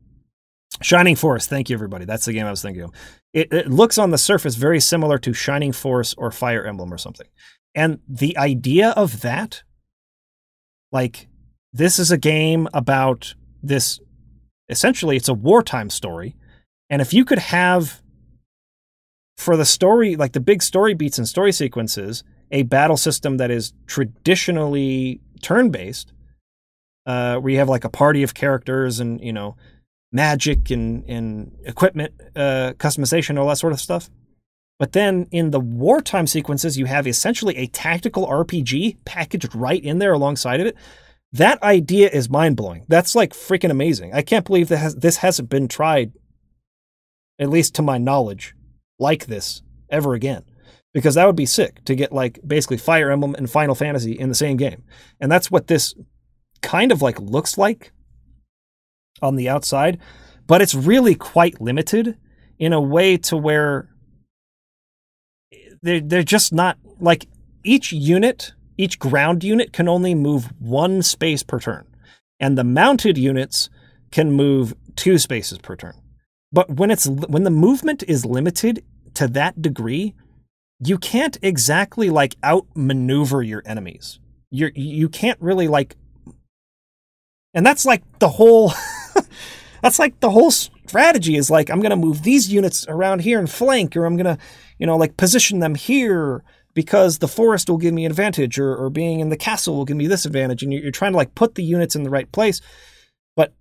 Shining Force. Thank you, everybody. That's the game I was thinking of. It, it, looks on the surface very similar to Shining Force or Fire Emblem or something. And the idea of that, like, this is a game about this. Essentially, it's a wartime story. And if you could have, for the story, like the big story beats and story sequences, a battle system that is traditionally turn based, uh, where you have like a party of characters and, you know, magic and, and equipment uh, customization, all that sort of stuff. But then in the wartime sequences, you have essentially a tactical RPG packaged right in there alongside of it. That idea is mind blowing. That's like freaking amazing. I can't believe that has, this hasn't been tried, at least to my knowledge, like this ever again. because that would be sick to get like basically Fire Emblem and Final Fantasy in the same game. And that's what this kind of like looks like on the outside, but it's really quite limited in a way to where they're, they're just not like each unit, each ground unit can only move one space per turn. And the mounted units can move two spaces per turn. But when it's when the movement is limited to that degree, you can't exactly like outmaneuver your enemies. You you can't really like and that's like the whole (laughs) (laughs) that's like the whole strategy is like I'm going to move these units around here and flank or I'm going to, you know, like position them here because the forest will give me an advantage or, or being in the castle will give me this advantage and you're trying to like put the units in the right place. But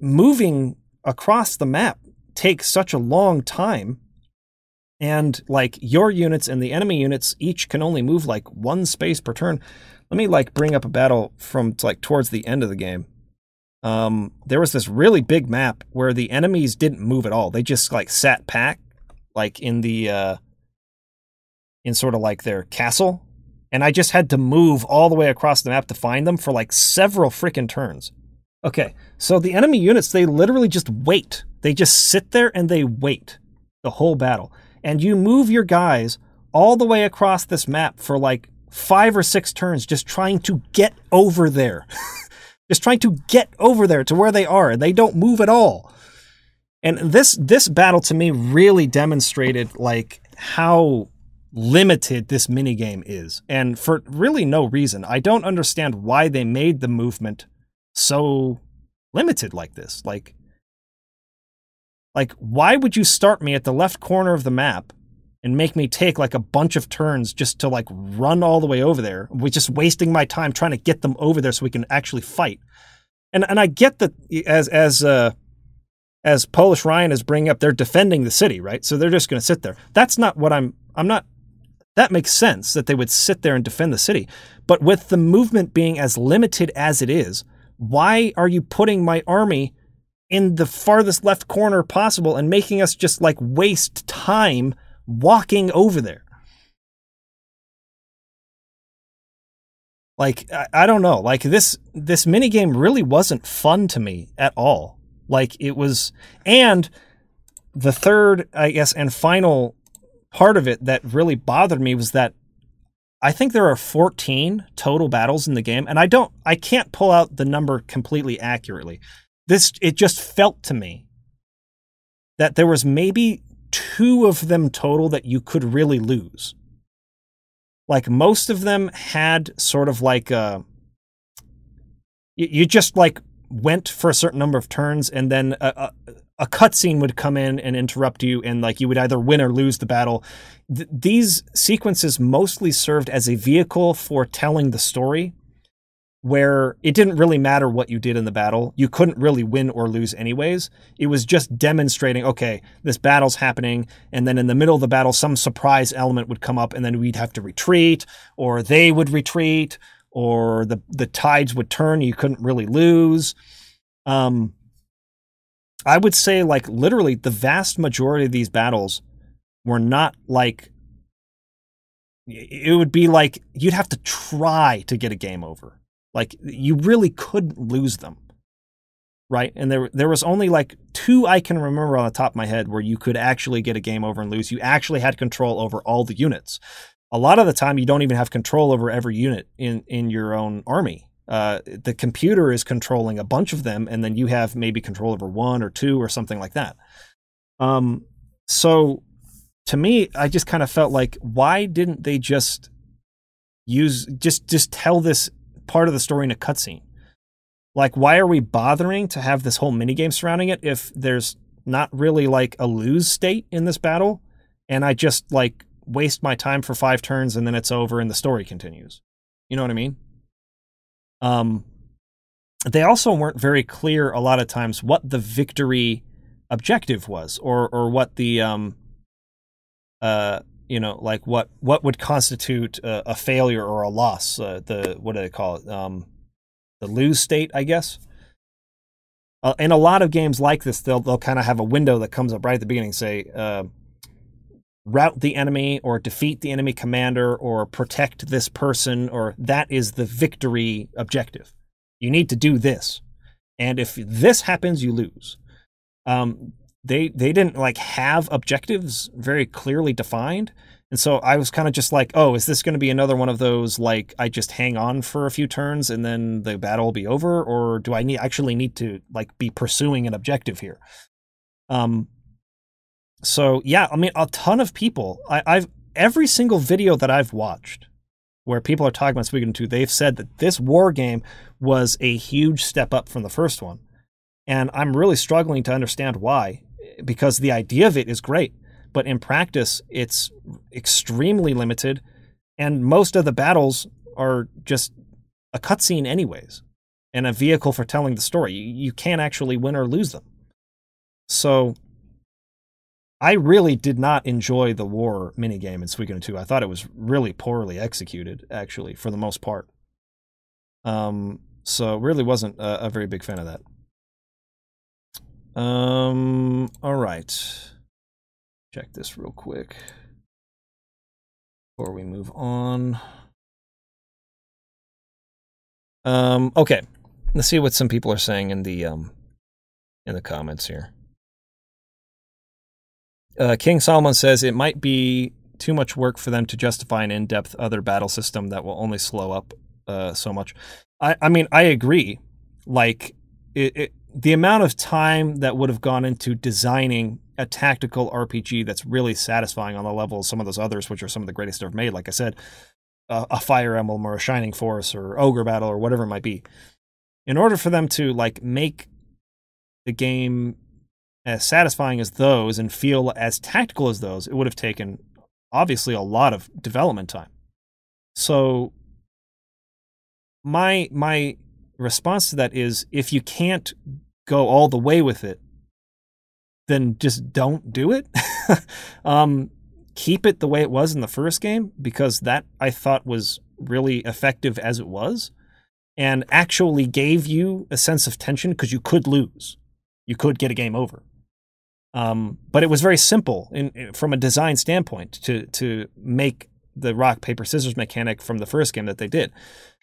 moving across the map takes such a long time and like your units and the enemy units each can only move like one space per turn. Let me like bring up a battle from like towards the end of the game. Um, there was this really big map where the enemies didn't move at all. They just like sat pack, like in the uh, in sort of like their castle, and I just had to move all the way across the map to find them for like several freaking turns. Okay, so the enemy units they literally just wait. They just sit there and they wait the whole battle and you move your guys all the way across this map for like five or six turns just trying to get over there. (laughs) just trying to get over there to where they are and they don't move at all. And this this battle to me really demonstrated like how limited this minigame is. And for really no reason. I don't understand why they made the movement so limited like this. Like like, why would you start me at the left corner of the map and make me take like a bunch of turns just to like run all the way over there? We're just wasting my time trying to get them over there so we can actually fight. And and I get that as as uh as Polish Ryan is bringing up, they're defending the city, right? So they're just going to sit there. That's not what I'm. I'm not. That makes sense that they would sit there and defend the city. But with the movement being as limited as it is, why are you putting my army in the farthest left corner possible and making us just like waste time walking over there. Like I, I don't know, like this this mini game really wasn't fun to me at all. Like it was and the third, I guess, and final part of it that really bothered me was that I think there are 14 total battles in the game and I don't I can't pull out the number completely accurately this it just felt to me that there was maybe two of them total that you could really lose. Like most of them had sort of like uh, a you just like went for a certain number of turns and then a, a, a cutscene would come in and interrupt you and like you would either win or lose the battle. Th- these sequences mostly served as a vehicle for telling the story where it didn't really matter what you did in the battle. You couldn't really win or lose anyways. It was just demonstrating, okay, this battle's happening, and then in the middle of the battle, some surprise element would come up, and then we'd have to retreat, or they would retreat, or the the tides would turn. You couldn't really lose. Um, I would say, like literally, the vast majority of these battles were not like. It would be like you'd have to try to get a game over like you really couldn't lose them. Right? And there there was only like two I can remember on the top of my head where you could actually get a game over and lose. You actually had control over all the units. A lot of the time you don't even have control over every unit in in your own army. Uh, the computer is controlling a bunch of them, and then you have maybe control over one or two or something like that. Um, so to me, I just kind of felt like, why didn't they just use just just tell this part of the story in a cutscene. Like, why are we bothering to have this whole minigame surrounding it if there's not really like a lose state in this battle? And I just like waste my time for five turns and then it's over and the story continues. You know what I mean? Um, they also weren't very clear a lot of times what the victory objective was or or what the um uh you know, like what what would constitute a, a failure or a loss? Uh, the what do they call it? Um, the lose state, I guess. Uh, in a lot of games like this, they'll they'll kind of have a window that comes up right at the beginning, say, uh, rout the enemy or defeat the enemy commander or protect this person or that is the victory objective. You need to do this. And if this happens, you lose. Um, they they didn't like have objectives very clearly defined. And so I was kind of just like, oh, is this going to be another one of those like I just hang on for a few turns and then the battle will be over, or do I need actually need to like be pursuing an objective here? Um, so yeah, I mean, a ton of people. I, I've every single video that I've watched where people are talking about Suikoden 2, they've said that this war game was a huge step up from the first one. And I'm really struggling to understand why, because the idea of it is great, but in practice, it's extremely limited. And most of the battles are just a cutscene, anyways, and a vehicle for telling the story. You, can't actually win or lose them. So I really did not enjoy the war minigame in Suikoden 2. I thought it was really poorly executed, actually, for the most part. Um, so really wasn't a, a very big fan of that. Um, all right. Check this real quick before we move on. Um, okay. Let's see what some people are saying in the um in the comments here. Uh, King Solomon says it might be too much work for them to justify an in-depth other battle system that will only slow up uh, so much. I, I mean, I agree. Like it, it, the amount of time that would have gone into designing a tactical RPG that's really satisfying on the level of some of those others, which are some of the greatest ever made. Like I said, uh, a Fire Emblem or a Shining Force or Ogre Battle or whatever it might be. In order for them to like make the game as satisfying as those and feel as tactical as those, it would have taken obviously a lot of development time. So my my response to that is if you can't go all the way with it, then just don't do it. (laughs) um, keep it the way it was in the first game because that I thought was really effective as it was and actually gave you a sense of tension because you could lose. You could get a game over. Um, but it was very simple in, from a design standpoint to to make the rock paper scissors mechanic from the first game that they did.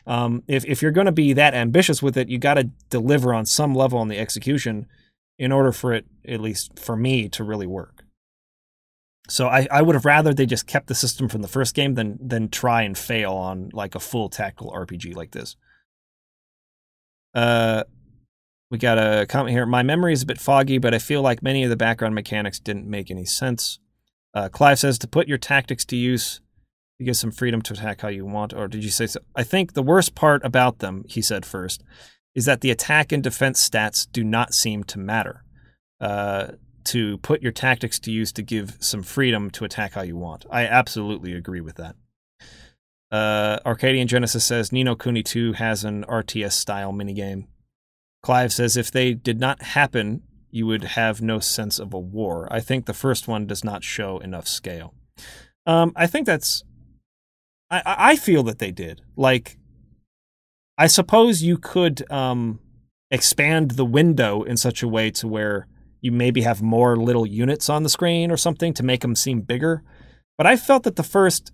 Um, if if you're going to be that ambitious with it, you got to deliver on some level on the execution in order for it, at least for me, to really work. So I, I would have rather they just kept the system from the first game than than try and fail on like a full tactical RPG like this. Uh, we got a comment here. My memory is a bit foggy, but I feel like many of the background mechanics didn't make any sense. Uh, Clive says to put your tactics to use, you get some freedom to attack how you want. Or did you say so? I think the worst part about them, he said first, is that the attack and defense stats do not seem to matter. Uh, to put your tactics to use to give some freedom to attack how you want. I absolutely agree with that. Uh, Arcadian Genesis says Ni no Kuni 2 has an RTS style minigame. Clive says if they did not happen, you would have no sense of a war. I think the first one does not show enough scale. Um, I think that's. I, I feel that they did. Like, I suppose you could um, expand the window in such a way to where you maybe have more little units on the screen or something to make them seem bigger. But I felt that the first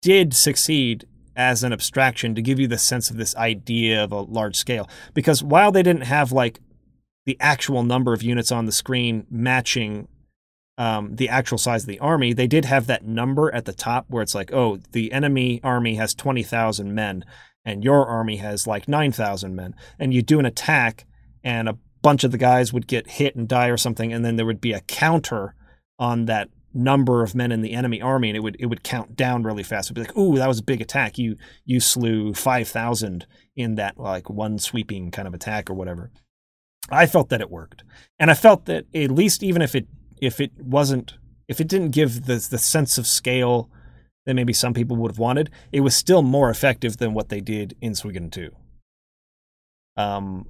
did succeed as an abstraction to give you the sense of this idea of a large scale. Because while they didn't have like the actual number of units on the screen matching um, the actual size of the army, they did have that number at the top where it's like, oh, the enemy army has 20,000 men and your army has like 9,000 men. And you do an attack and a bunch of the guys would get hit and die or something. And then there would be a counter on that number of men in the enemy army and it would it would count down really fast. It'd be like, "Ooh, that was a big attack. You you slew 5,000 in that like one sweeping kind of attack or whatever." I felt that it worked. And I felt that at least even if it if it wasn't if it didn't give the the sense of scale that maybe some people would have wanted, it was still more effective than what they did in Suikoden 2. Um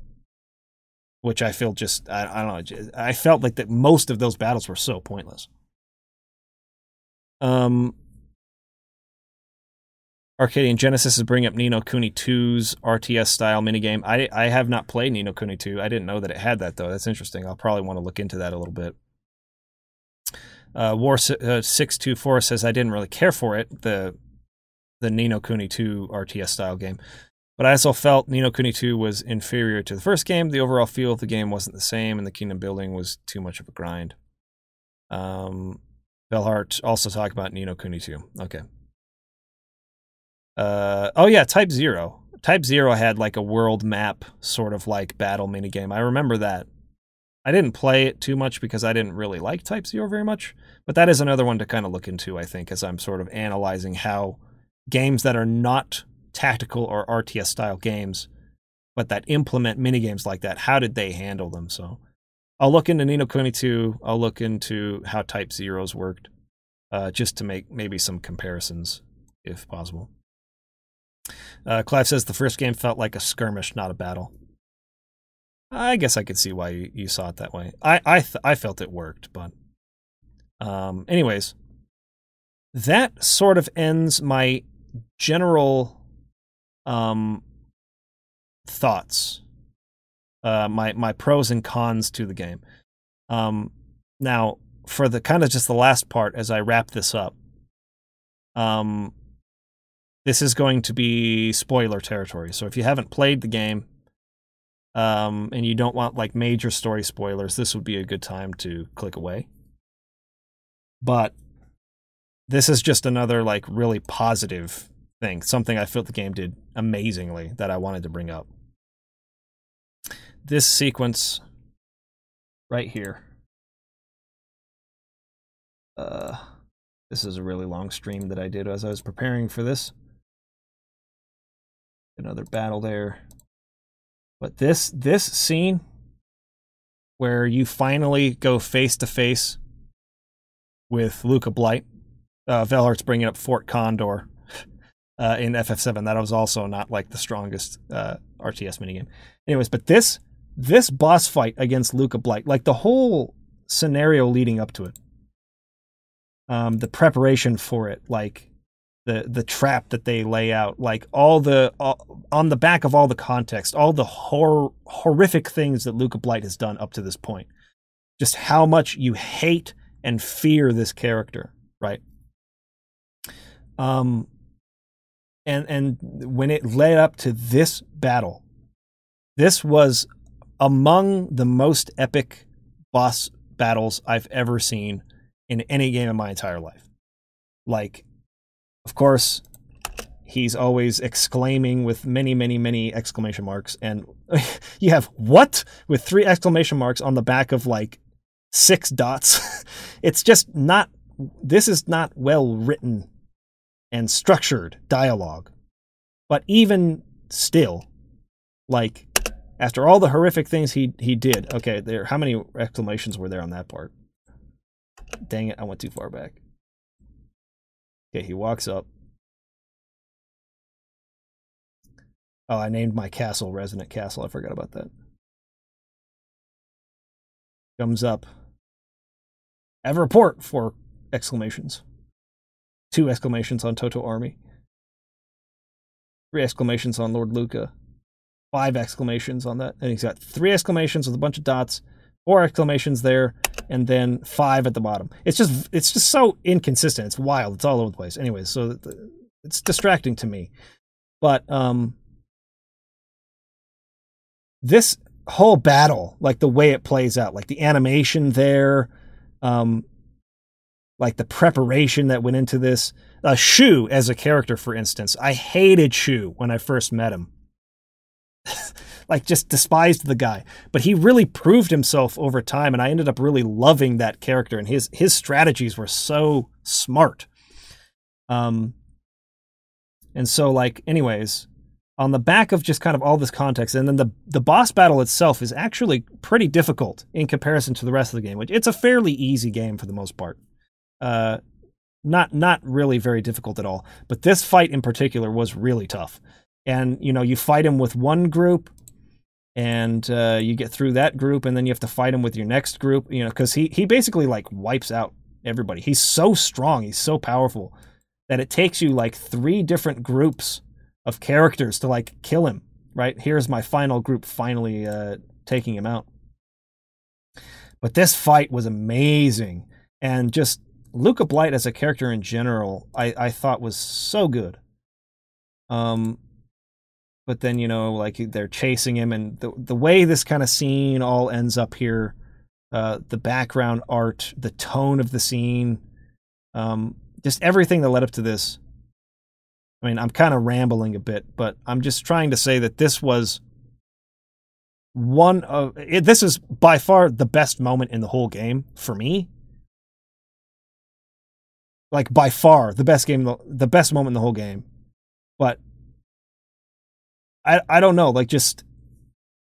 which I feel just I, I don't know I felt like that most of those battles were so pointless. Um, Arcadian Genesis is bringing up Ni no Kuni 2's RTS style minigame. I I have not played Ni no Kuni 2. I didn't know that it had that though. That's interesting. I'll probably want to look into that a little bit. Uh, War uh, six two four says I didn't really care for it the the Ni no Kuni two RTS style game, but I also felt Ni no Kuni two was inferior to the first game. The overall feel of the game wasn't the same, and the kingdom building was too much of a grind. Um, Bellhart also talked about Ni no Kuni two. Okay. Uh, oh yeah, Type Zero. Type Zero had like a world map sort of like battle minigame. I remember that. I didn't play it too much because I didn't really like Type Zero very much, but that is another one to kind of look into, I think, as I'm sort of analyzing how games that are not tactical or RTS style games, but that implement minigames like that, how did they handle them? So I'll look into Ni no Kuni 2. I'll look into how Type Zeros worked, uh, just to make maybe some comparisons if possible. Uh, Clive says the first game felt like a skirmish, not a battle. I guess I could see why you, you saw it that way. I I th- I felt it worked, but um, anyways, that sort of ends my general um thoughts. Uh, my my pros and cons to the game. Um, now for the kind of just the last part as I wrap this up. Um, this is going to be spoiler territory. So if you haven't played the game um, and you don't want like major story spoilers, this would be a good time to click away. But this is just another like really positive thing, something I felt the game did amazingly that I wanted to bring up. This sequence right here. Uh, this is a really long stream that I did as I was preparing for this another battle there. But this this scene where you finally go face to face with Luca Blight, uh, Velhart's bringing up Fort Condor (laughs) uh, in FF7. That was also not like the strongest uh, RTS minigame. Anyways, but this this boss fight against Luca Blight, like the whole scenario leading up to it, um, the preparation for it, like the the trap that they lay out like all the all, on the back of all the context all the hor- horrific things that Luca Blight has done up to this point. Just how much you hate and fear this character right? Um and and when it led up to this battle this was among the most epic boss battles I've ever seen in any game in my entire life. Like of course, he's always exclaiming with many, many, many exclamation marks. And (laughs) you have what with three exclamation marks on the back of like six dots. (laughs) it's just not, this is not well written and structured dialogue. But even still, like, after all the horrific things he, he did, okay, there, how many exclamations were there on that part? Dang it, I went too far back. Okay, he walks up. Oh, I named my castle Resonant Castle. I forgot about that. Comes up. Have a report for exclamations. Two exclamations on Toto Army. Three exclamations on Lord Luca. Five exclamations on that. And he's got three exclamations with a bunch of dots four exclamations there, and then five at the bottom. It's just it's just so inconsistent. It's wild. It's all over the place. Anyways, so it's distracting to me. But um, this whole battle, like the way it plays out, like the animation there, um, like the preparation that went into this. Uh, Shu as a character, for instance, I hated Shu when I first met him (laughs) like just despised the guy. But he really proved himself over time, and I ended up really loving that character. And his his strategies were so smart. Um, and so like, anyways, on the back of just kind of all this context, and then the the boss battle itself is actually pretty difficult in comparison to the rest of the game. Which it's a fairly easy game for the most part. Uh, not not really very difficult at all. But this fight in particular was really tough. And you know, you fight him with one group, and uh, you get through that group, and then you have to fight him with your next group. You know, because he he basically like wipes out everybody. He's so strong, he's so powerful that it takes you like three different groups of characters to like kill him. Right here's my final group finally uh, taking him out. But this fight was amazing, and just Luca Blight as a character in general, I, I thought was so good. Um, but then you know, like they're chasing him, and the the way this kind of scene all ends up here, uh, the background art, the tone of the scene, um, just everything that led up to this. I mean, I'm kind of rambling a bit, but I'm just trying to say that this was one of it, this is by far the best moment in the whole game for me like by far the best game, the best moment in the whole game. But I I don't know, like just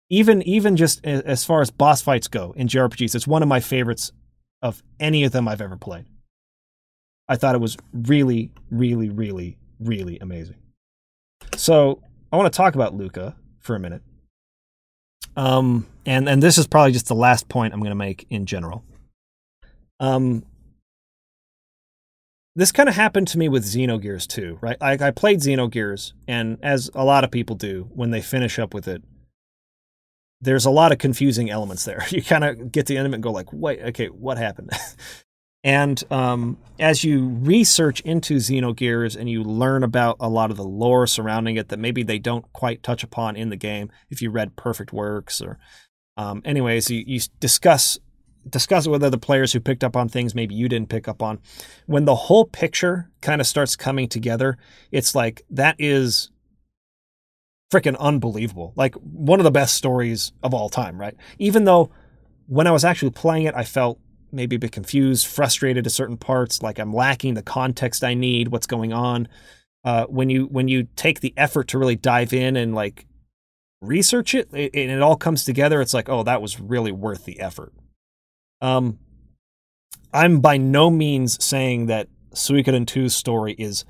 even even just as far as boss fights go in JRPGs, it's one of my favorites of any of them I've ever played. I thought it was really, really, really, really amazing. So I want to talk about Luca for a minute. Um, and and this is probably just the last point I'm going to make in general. Um, this kind of happened to me with Xenogears too, right? Like I played Xenogears, and as a lot of people do when they finish up with it, there's a lot of confusing elements there. (laughs) You kind of get to the end of it and go like, "Wait, okay, what happened?" (laughs) and um, as you research into Xenogears and you learn about a lot of the lore surrounding it that maybe they don't quite touch upon in the game, if you read Perfect Works or, um, anyways, you, you discuss discuss it with other players who picked up on things maybe you didn't pick up on. When the whole picture kind of starts coming together, it's like that is freaking unbelievable. Like one of the best stories of all time, right? Even though when I was actually playing it, I felt maybe a bit confused, frustrated at certain parts, like I'm lacking the context I need, what's going on. Uh, when you when you take the effort to really dive in and like research it, it, and it all comes together, it's like, oh, that was really worth the effort. Um, I'm by no means saying that Suikoden 2's story is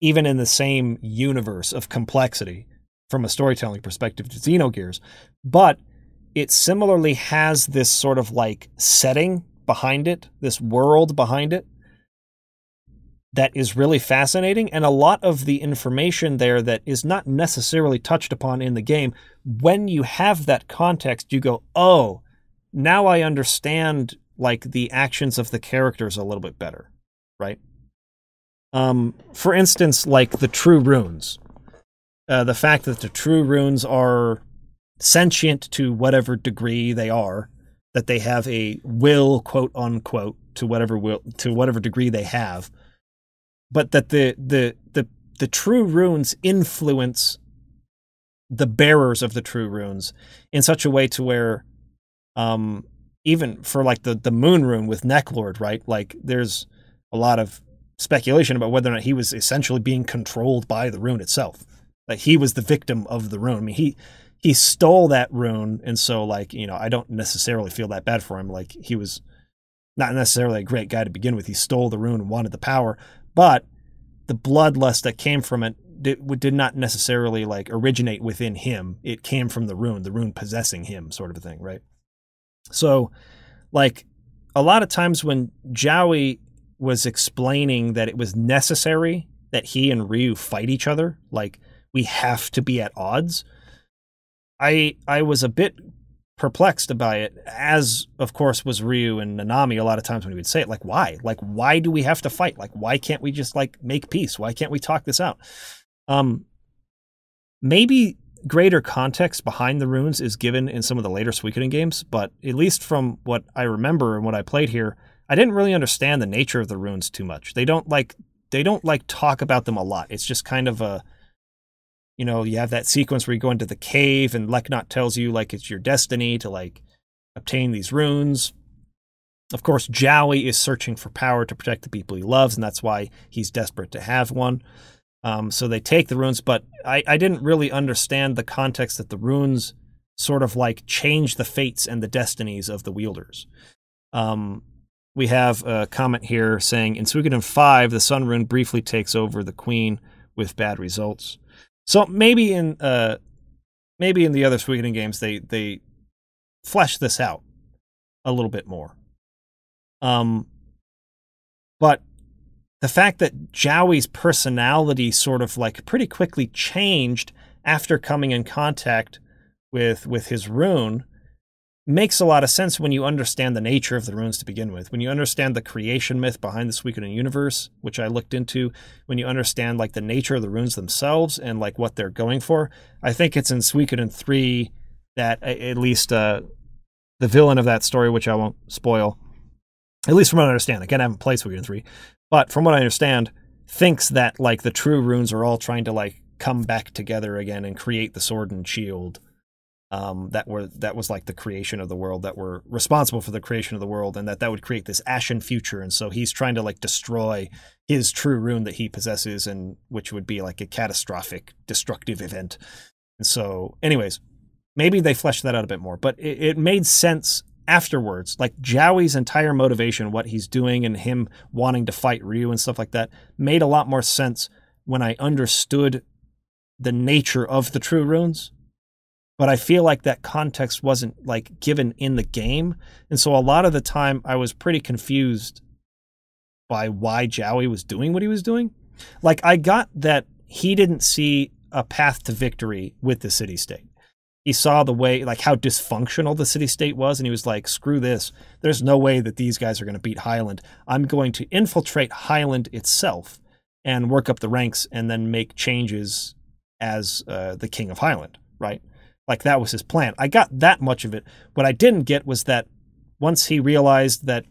even in the same universe of complexity from a storytelling perspective to Xenogears, but it similarly has this sort of like setting behind it, this world behind it that is really fascinating and a lot of the information there that is not necessarily touched upon in the game when you have that context you go oh now I understand like the actions of the characters a little bit better, right? Um, for instance, like the true runes, uh, the fact that the true runes are sentient to whatever degree they are, that they have a will, quote unquote, to whatever will to whatever degree they have, but that the the the the true runes influence the bearers of the true runes in such a way to where um, even for like the the moon rune with Neclord, right? Like there's a lot of speculation about whether or not he was essentially being controlled by the rune itself. Like he was the victim of the rune. I mean, he he stole that rune, and so like you know, I don't necessarily feel that bad for him. Like he was not necessarily a great guy to begin with. He stole the rune and wanted the power, but the bloodlust that came from it did, did not necessarily like originate within him. It came from the rune, the rune possessing him, sort of a thing, right? So, like a lot of times when Jowy was explaining that it was necessary that he and Ryu fight each other, like we have to be at odds. I I was a bit perplexed by it, as of course was Ryu and Nanami a lot of times when he would say it, like why? Like why do we have to fight? Like why can't we just like make peace? Why can't we talk this out? Um maybe greater context behind the runes is given in some of the later Suikoden games, but at least from what I remember and what I played here, I didn't really understand the nature of the runes too much. They don't like they don't like talk about them a lot. It's just kind of a you know, you have that sequence where you go into the cave and Leknaat tells you like it's your destiny to like obtain these runes. Of course, Jowy is searching for power to protect the people he loves, and that's why he's desperate to have one. Um, so they take the runes, but I, I didn't really understand the context that the runes sort of like change the fates and the destinies of the wielders. Um, we have a comment here saying in Suikoden 5, the Sun Rune briefly takes over the Queen with bad results. So maybe in uh, maybe in the other Suikoden games they they flesh this out a little bit more. Um, but the fact that Jowy's personality sort of like pretty quickly changed after coming in contact with with his rune makes a lot of sense when you understand the nature of the runes to begin with. When you understand the creation myth behind the Suikoden universe, which I looked into, when you understand like the nature of the runes themselves and like what they're going for, I think it's in Suikoden 3 that at least uh, the villain of that story, which I won't spoil, at least from what I understand, again, I haven't played Suikoden 3, but from what I understand, thinks that like the true runes are all trying to like come back together again and create the sword and shield um, that were that was like the creation of the world that were responsible for the creation of the world, and that that would create this ashen future. And so he's trying to like destroy his true rune that he possesses, and which would be like a catastrophic, destructive event. And so, anyways, maybe they fleshed that out a bit more, but it, it made sense afterwards. Like Jowy's entire motivation, what he's doing, and him wanting to fight Ryu and stuff like that, made a lot more sense when I understood the nature of the true runes but I feel like that context wasn't like given in the game. And so a lot of the time I was pretty confused by why Jowy was doing what he was doing. Like I got that he didn't see a path to victory with the city state. He saw the way like how dysfunctional the city state was and he was like screw this. There's no way that these guys are going to beat Highland. I'm going to infiltrate Highland itself and work up the ranks and then make changes as uh, the king of Highland, right? like that was his plan. I got that much of it. What I didn't get was that once he realized that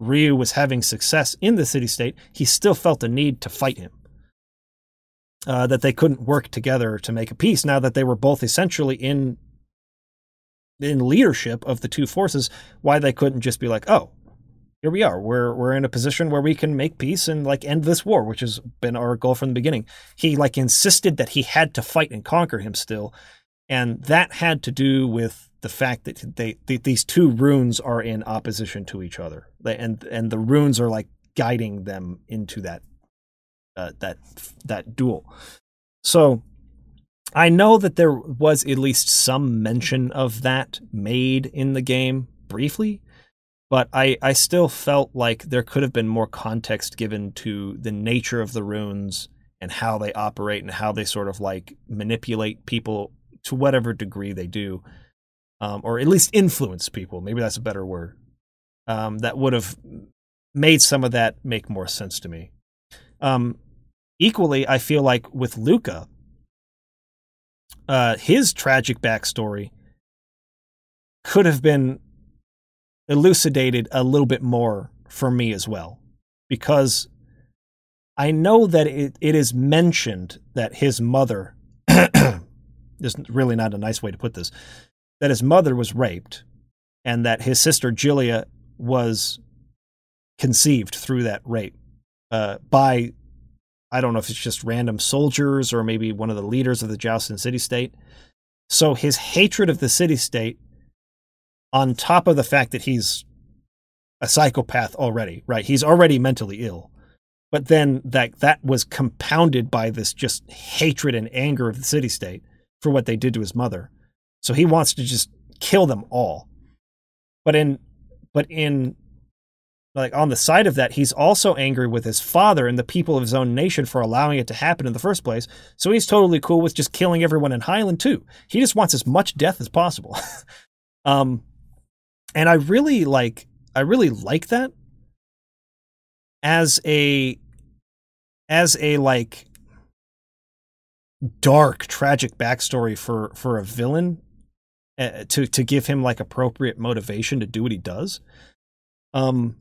Ryu was having success in the city state, he still felt a need to fight him. Uh, that they couldn't work together to make a peace now that they were both essentially in in leadership of the two forces why they couldn't just be like oh here we are. We're we're in a position where we can make peace and like end this war which has been our goal from the beginning. He like insisted that he had to fight and conquer him still and that had to do with the fact that they, these two runes are in opposition to each other, and and the runes are like guiding them into that uh, that that duel. So I know that there was at least some mention of that made in the game briefly, but I, I still felt like there could have been more context given to the nature of the runes and how they operate and how they sort of like manipulate people to whatever degree they do, um, or at least influence people. Maybe that's a better word. Um, that would have made some of that make more sense to me. Um, equally, I feel like with Luca, uh, his tragic backstory could have been elucidated a little bit more for me as well, because I know that it, it is mentioned that his mother (clears throat) there's really not a nice way to put this, that his mother was raped and that his sister Julia was conceived through that rape uh, by, I don't know if it's just random soldiers or maybe one of the leaders of the Jowston city state. So his hatred of the city state, on top of the fact that he's a psychopath already, right? He's already mentally ill. But then that that was compounded by this just hatred and anger of the city state for what they did to his mother. So he wants to just kill them all. But in but in like on the side of that, he's also angry with his father and the people of his own nation for allowing it to happen in the first place. So he's totally cool with just killing everyone in Highland too. He just wants as much death as possible. (laughs) um and I really like I really like that as a as a like dark, tragic backstory for for a villain uh, to to give him like appropriate motivation to do what he does. Um,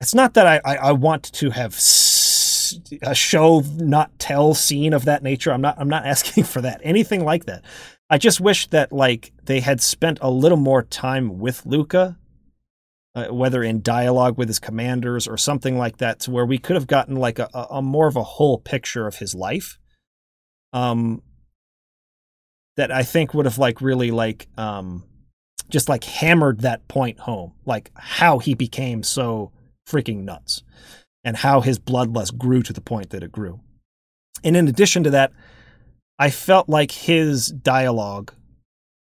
it's not that I I, I want to have s- a show not tell scene of that nature. I'm not I'm not (laughs) asking for that anything like that. I just wish that like they had spent a little more time with Luca uh, whether in dialogue with his commanders or something like that, to where we could have gotten like a, a, more of a whole picture of his life um that I think would have like really like um just like hammered that point home, like how he became so freaking nuts and how his bloodlust grew to the point that it grew. And in addition to that, I felt like his dialogue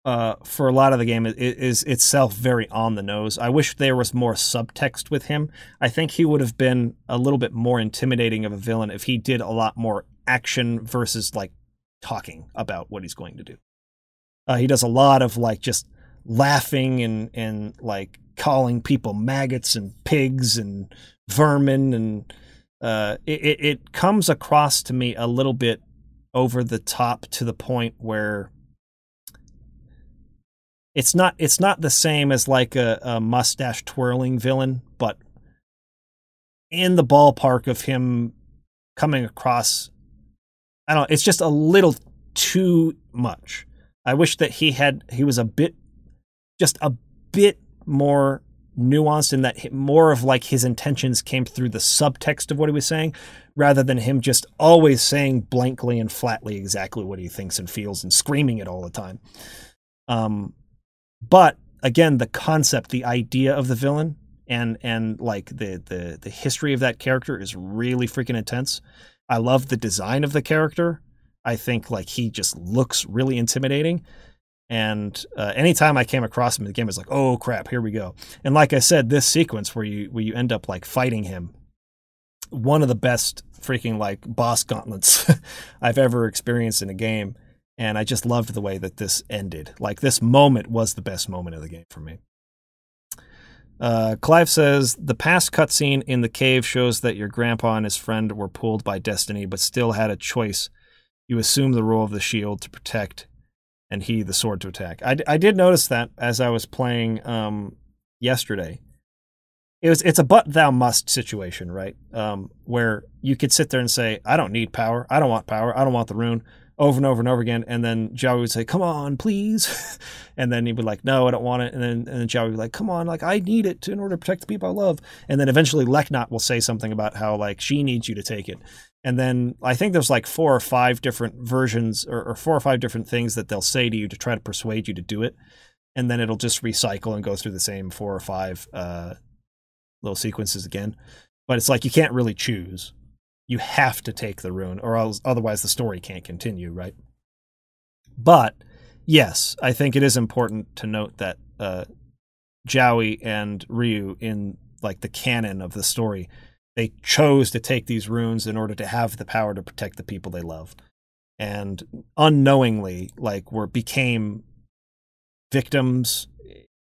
uh, for a lot of the game is, is, itself very on the nose. I wish there was more subtext with him. I think he would have been a little bit more intimidating of a villain if he did a lot more action versus like talking about what he's going to do. Uh, he does a lot of like just laughing and and like calling people maggots and pigs and vermin and uh, it, it comes across to me a little bit over the top to the point where it's not it's not the same as like a, a mustache twirling villain, but in the ballpark of him coming across I don't know, it's just a little too much. I wish that he had he was a bit just a bit more nuanced in that more of like his intentions came through the subtext of what he was saying rather than him just always saying blankly and flatly exactly what he thinks and feels and screaming it all the time. Um, but again, the concept, the idea of the villain and and like the the the history of that character is really freaking intense. I love the design of the character. I think like he just looks really intimidating. And uh, anytime I came across him in the game, was like, oh crap, here we go. And like I said, this sequence where you where you end up like fighting him, one of the best freaking like boss gauntlets (laughs) I've ever experienced in a game. And I just loved the way that this ended. Like this moment was the best moment of the game for me. Uh, Clive says the past cutscene in the cave shows that your grandpa and his friend were pulled by destiny, but still had a choice. You assume the role of the shield to protect and he the sword to attack. I, I did notice that as I was playing um, yesterday. It was it's a but thou must situation, right? Um, where you could sit there and say, I don't need power, I don't want power, I don't want the rune, over and over and over again, and then Jowy would say, "Come on, please," (laughs) and then he would be like, "No, I don't want it," and then and then Jowy would be like, "Come on, like I need it to, in order to protect the people I love," and then eventually Leknaat will say something about how like she needs you to take it, and then I think there's like four or five different versions or, or, four or five different things that they'll say to you to try to persuade you to do it. And then it'll just recycle and go through the same four or five uh, little sequences again. But it's like you can't really choose. You have to take the rune, or else, otherwise the story can't continue, right? But yes, I think it is important to note that uh, Jowy and Ryu in like the canon of the story they chose to take these runes in order to have the power to protect the people they love and unknowingly like were became victims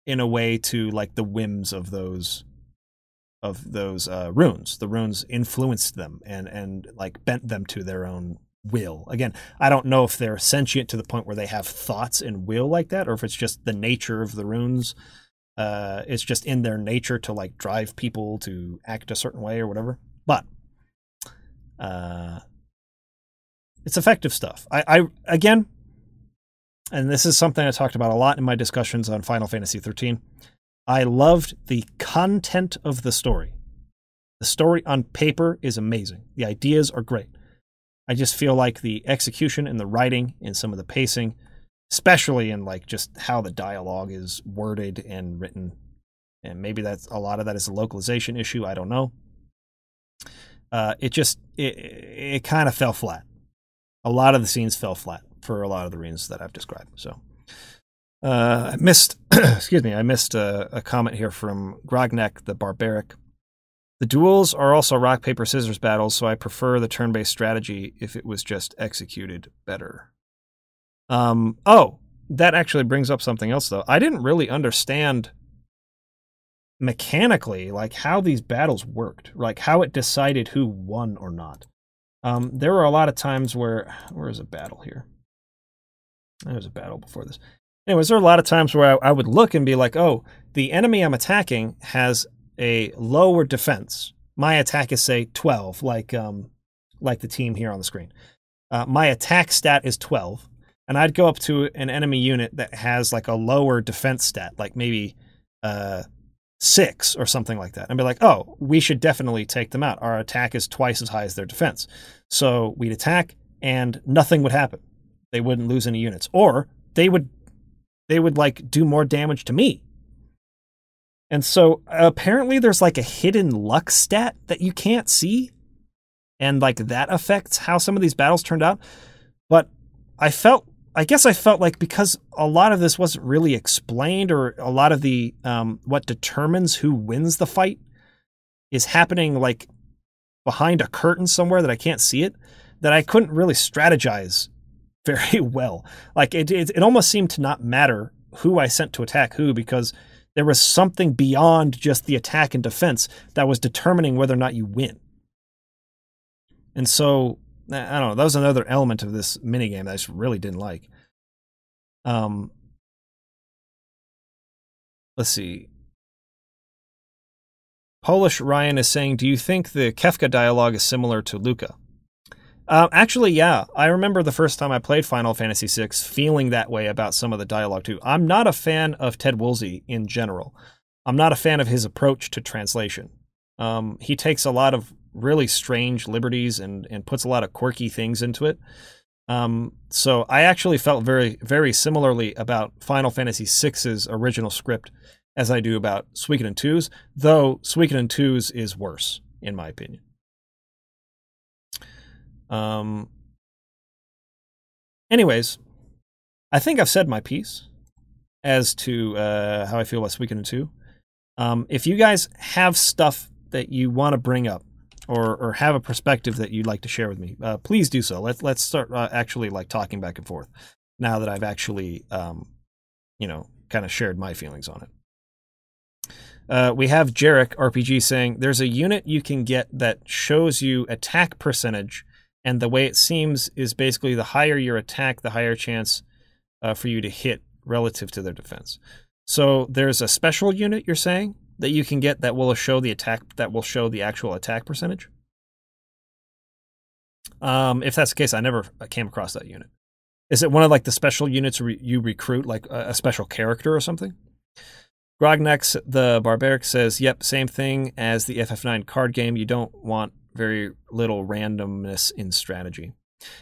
in a way to like the whims of those of those uh, runes the runes influenced them and and like bent them to their own will again i don't know if they're sentient to the point where they have thoughts and will like that or if it's just the nature of the runes uh, it's just in their nature to like drive people to act a certain way or whatever. But uh, it's effective stuff. I, I again, and this is something I talked about a lot in my discussions on Final Fantasy 13. I loved the content of the story. The story on paper is amazing. The ideas are great. I just feel like the execution and the writing and some of the pacing especially in like just how the dialogue is worded and written. And maybe that's a lot of that is a localization issue. I don't know. Uh, it just it it kind of fell flat. A lot of the scenes fell flat for a lot of the reasons that I've described. So uh, I missed, (clears throat) excuse me, I missed a, a comment here from Grognek the Barbaric. The duels are also rock paper scissors battles, so I prefer the turn based strategy if it was just executed better. Um, oh, that actually brings up something else though. I didn't really understand mechanically like how these battles worked, like how it decided who won or not. Um, there were a lot of times where where is a battle here? There was a battle before this. Anyways, there are a lot of times where I, I would look and be like, oh, the enemy I'm attacking has a lower defense. My attack is say 12, like um, like the team here on the screen. Uh, my attack stat is 12 and I'd go up to an enemy unit that has like a lower defense stat, like maybe uh, six or something like that, and be like, oh, we should definitely take them out. Our attack is twice as high as their defense. So we'd attack and nothing would happen. They wouldn't lose any units. Or they would they would like do more damage to me. And so apparently there's like a hidden luck stat that you can't see. And like that affects how some of these battles turned out. But I felt I guess I felt like because a lot of this wasn't really explained, or a lot of the um, what determines who wins the fight is happening like behind a curtain somewhere that I can't see it, that I couldn't really strategize (laughs) very well. Like it, it, it almost seemed to not matter who I sent to attack who because there was something beyond just the attack and defense that was determining whether or not you win. And so I don't know. That was another element of this minigame that I just really didn't like. Um, let's see. Polish Ryan is saying, "Do you think the Kefka dialogue is similar to Luca?" Um, actually, yeah. I remember the first time I played Final Fantasy VI feeling that way about some of the dialogue too. I'm not a fan of Ted Woolsey in general. I'm not a fan of his approach to translation. Um, he takes a lot of really strange liberties and and puts a lot of quirky things into it. Um, so I actually felt very very similarly about Final Fantasy VI's original script as I do about Suikoden 2's, though Suikoden 2's is worse in my opinion. Um. Anyways, I think I've said my piece as to uh, how I feel about Suikoden 2. Um, if you guys have stuff that you want to bring up or or have a perspective that you'd like to share with me, uh, please do so. Let's let's start uh, actually like talking back and forth. Now that I've actually, um, you know, kind of shared my feelings on it. Uh, we have Jarek RPG saying there's a unit you can get that shows you attack percentage, and the way it seems is basically the higher your attack, the higher chance uh, for you to hit relative to their defense. So there's a special unit you're saying that you can get that will show the attack that will show the actual attack percentage? Um, if that's the case, I never came across that unit. Is it one of like the special units re- you recruit, like a, a, special character or something? Grognex the Barbaric says, "Yep, same thing as the FF9 card game. You don't want very little randomness in strategy."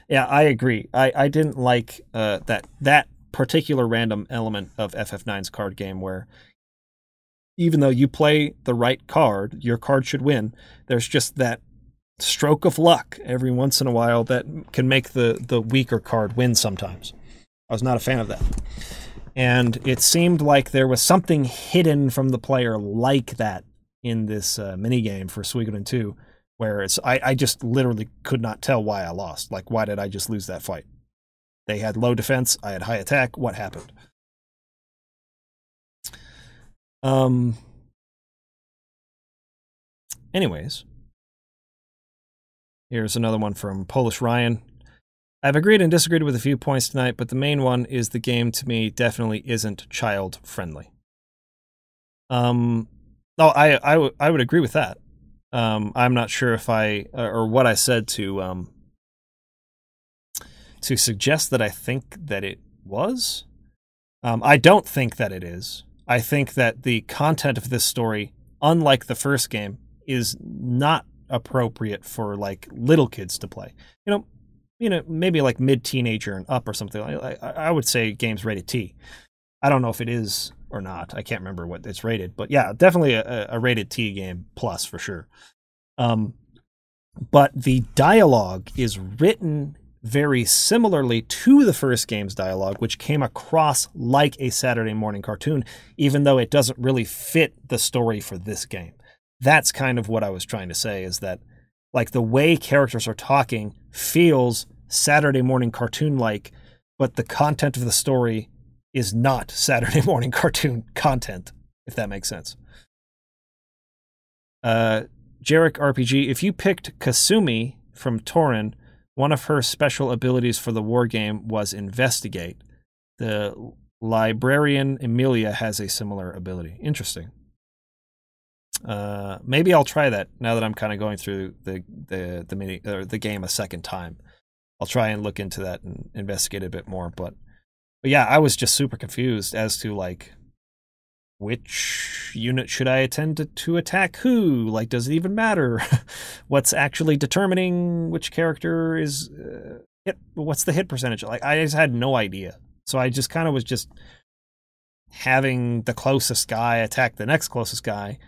Yeah, I agree. I, I didn't like uh, that that particular random element of FF9's card game where even though you play the right card, your card should win. There's just that stroke of luck every once in a while that can make the the weaker card win sometimes. I was not a fan of that. And it seemed like there was something hidden from the player like that in this uh, mini game for Suikoden 2 where it's I, I just literally could not tell why I lost. Like why did I just lose that fight? They had low defense, I had high attack, what happened? Um. Anyways, here's another one from Polish Ryan. I've agreed and disagreed with a few points tonight, but the main one is the game to me definitely isn't child friendly. Um, oh, I I, w- I would agree with that. Um, I'm not sure if I uh, or what I said to um to suggest that I think that it was. Um, I don't think that it is. I think that the content of this story, unlike the first game, is not appropriate for like little kids to play. You know, you know, maybe like mid teenager and up or something. I, I would say games rated T. I don't know if it is or not. I can't remember what it's rated, but yeah, definitely a, a rated T game plus for sure. Um, but the dialogue is written very similarly to the first game's dialogue, which came across like a Saturday morning cartoon, even though it doesn't really fit the story for this game. That's kind of what I was trying to say is that, like, the way characters are talking feels Saturday morning cartoon like, but the content of the story is not Saturday (laughs) morning cartoon content, if that makes sense. Uh, Jarek RPG, if you picked Kasumi from Toran, one of her special abilities for the war game was investigate. The librarian Emilia has a similar ability. Interesting. Uh, maybe I'll try that now that I'm kind of going through the the the mini or the game a second time. I'll try and look into that and investigate a bit more. But but yeah, I was just super confused as to like which unit should I attend to, to attack who? Like, does it even matter? (laughs) what's actually determining which character is uh, hit? What's the hit percentage? Like, I just had no idea. So I just kind of was just having the closest guy attack the next closest guy.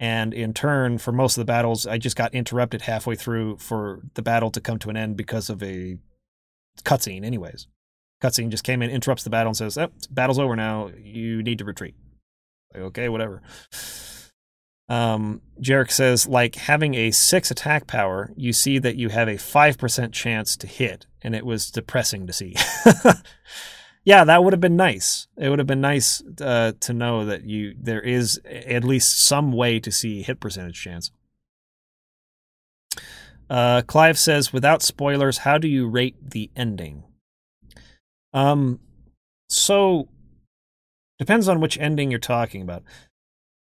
And in turn, for most of the battles, I just got interrupted halfway through for the battle to come to an end because of a cutscene, anyways. Cutscene just came in, interrupts the battle, and says, oh, battle's over now. You need to retreat. Like, okay, whatever. Um, Jarek says, like having a six attack power, you see that you have a 5% chance to hit, and it was depressing to see. (laughs) yeah, that would have been nice. It would have been nice uh, to know that you there is at least some way to see hit percentage chance. Uh, Clive says, without spoilers, how do you rate the ending? Um, so depends on which ending you're talking about.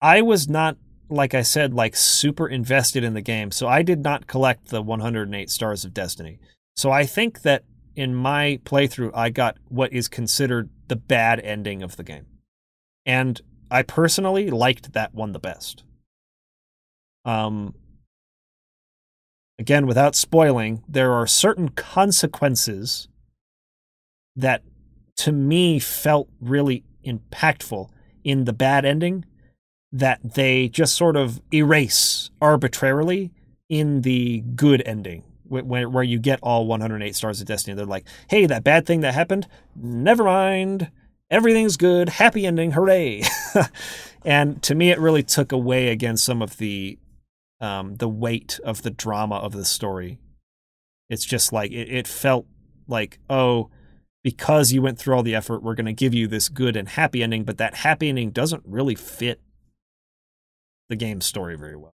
I was not, like I said, like super invested in the game, so I did not collect the 108 stars of destiny. So I think that in my playthrough, I got what is considered the bad ending of the game. And I personally liked that one the best. Um, again, without spoiling, there are certain consequences that to me felt really impactful in the bad ending that they just sort of erase arbitrarily in the good ending where, you get all 108 stars of destiny. They're like, hey, that bad thing that happened, never mind. Everything's good. Happy ending. Hooray. (laughs) and to me, it really took away again some of the um, the weight of the drama of the story. It's just like it, it felt like, oh, because you went through all the effort, we're going to give you this good and happy ending, but that happy ending doesn't really fit the game's story very well.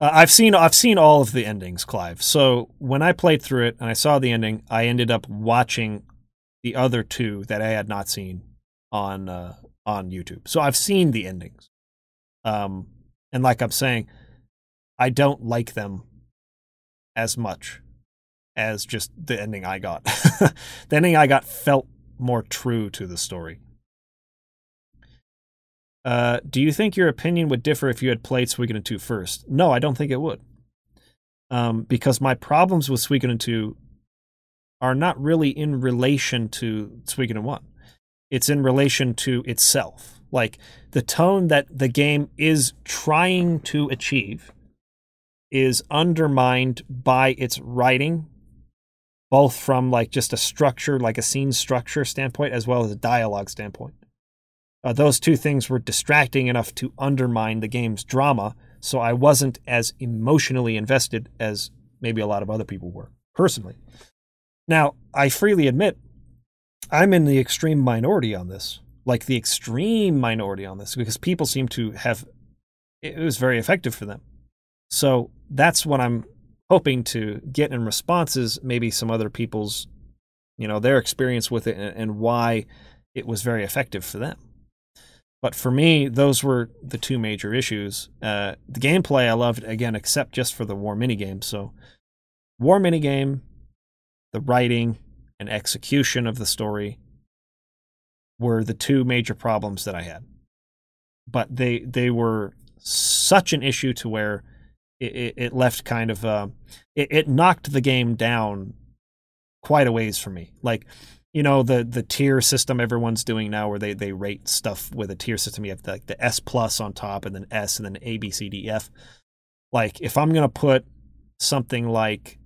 Uh, I've seen I've seen all of the endings, Clive. So when I played through it and I saw the ending, I ended up watching the other two that I had not seen on uh, on YouTube. So I've seen the endings. Um, and like I'm saying, I don't like them as much as just the ending I got. (laughs) the ending I got felt more true to the story. Uh, do you think your opinion would differ if you had played Suikoden 2 first? No, I don't think it would. Um, because my problems with Suikoden 2 are not really in relation to Suikoden 1. It's in relation to itself. Like the tone that the game is trying to achieve is undermined by its writing, both from like just a structure, like a scene structure standpoint, as well as a dialogue standpoint. Uh, those two things were distracting enough to undermine the game's drama, so I wasn't as emotionally invested as maybe a lot of other people were, personally. Now, I freely admit I'm in the extreme minority on this, like the extreme minority on this, because people seem to have, it was very effective for them. So that's what I'm hoping to get in responses, maybe some other people's, you know, their experience with it and, why it was very effective for them. But for me, those were the two major issues. Uh, the gameplay I loved again, except just for the war minigame. So, war minigame, the writing and execution of the story were the two major problems that I had. But they they were such an issue to where it, it, it left kind of uh, it, it knocked the game down quite a ways for me. Like you know the the tier system everyone's doing now where they they rate stuff with a tier system you have like the s plus on top and then s and then a b c d f like if i'm going to put something like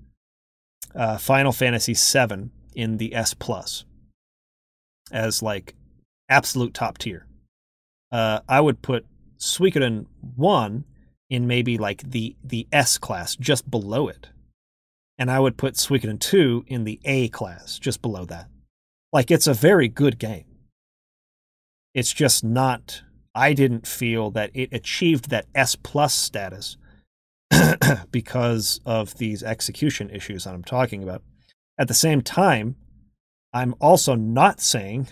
uh, final fantasy 7 in the s plus as like absolute top tier uh, i would put suikoden 1 in maybe like the the s class just below it and i would put suikoden 2 in the a class just below that like it's a very good game. It's just not I didn't feel that it achieved that S plus status (clears throat) because of these execution issues that I'm talking about. At the same time, I'm also not saying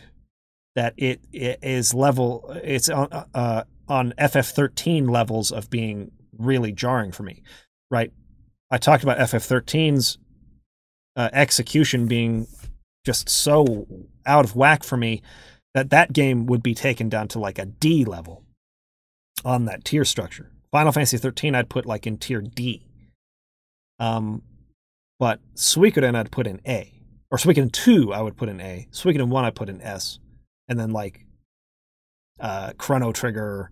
that it, it is level it's on uh, on FF13 levels of being really jarring for me, right? I talked about FF13's uh, execution being just so out of whack for me that that game would be taken down to like a D level on that tier structure. Final Fantasy 13 I'd put like in tier D. Um, but Suikoden I'd put in A. Or Suikoden 2 I would put in A. Suikoden 1 I put in S. And then like uh, Chrono Trigger,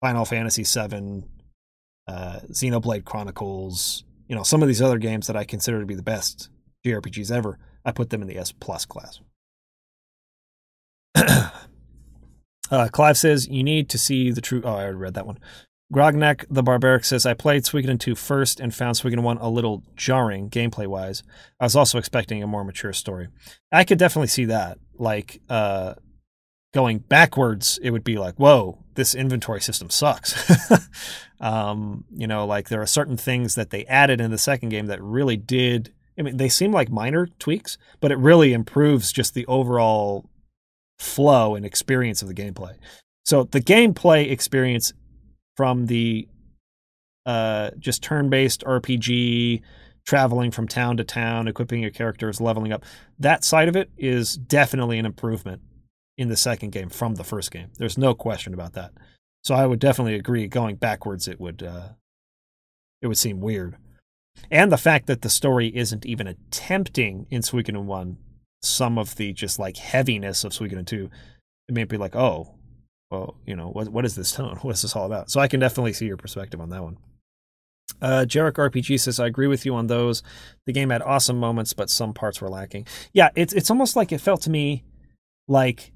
Final Fantasy VII, uh, Xenoblade Chronicles, you know, some of these other games that I consider to be the best JRPGs ever. I put them in the S plus class. (clears throat) uh, Clive says you need to see the true. Oh, I already read that one. Grognek the Barbaric says, I played Suikoden 2 first and found Suikoden 1 a little jarring gameplay wise. I was also expecting a more mature story. I could definitely see that. Like, uh, going backwards, it would be like, whoa, this inventory system sucks. (laughs) um, you know, like there are certain things that they added in the second game that really did. I mean, they seem like minor tweaks, but it really improves just the overall flow and experience of the gameplay. So the gameplay experience from the uh, just turn-based RPG, traveling from town to town, equipping your characters, leveling up. That side of it is definitely an improvement in the second game from the first game. There's no question about that. So I would definitely agree. Going backwards, it would uh, it would seem weird, and the fact that the story isn't even attempting in Suikoden one some of the just like heaviness of Suikoden two, it may be like, oh, well, you know, what what is this tone? (laughs) What is this all about? So I can definitely see your perspective on that one. Uh, Jarek RPG says, I agree with you on those. The game had awesome moments, but some parts were lacking. Yeah, it's it's almost like it felt to me like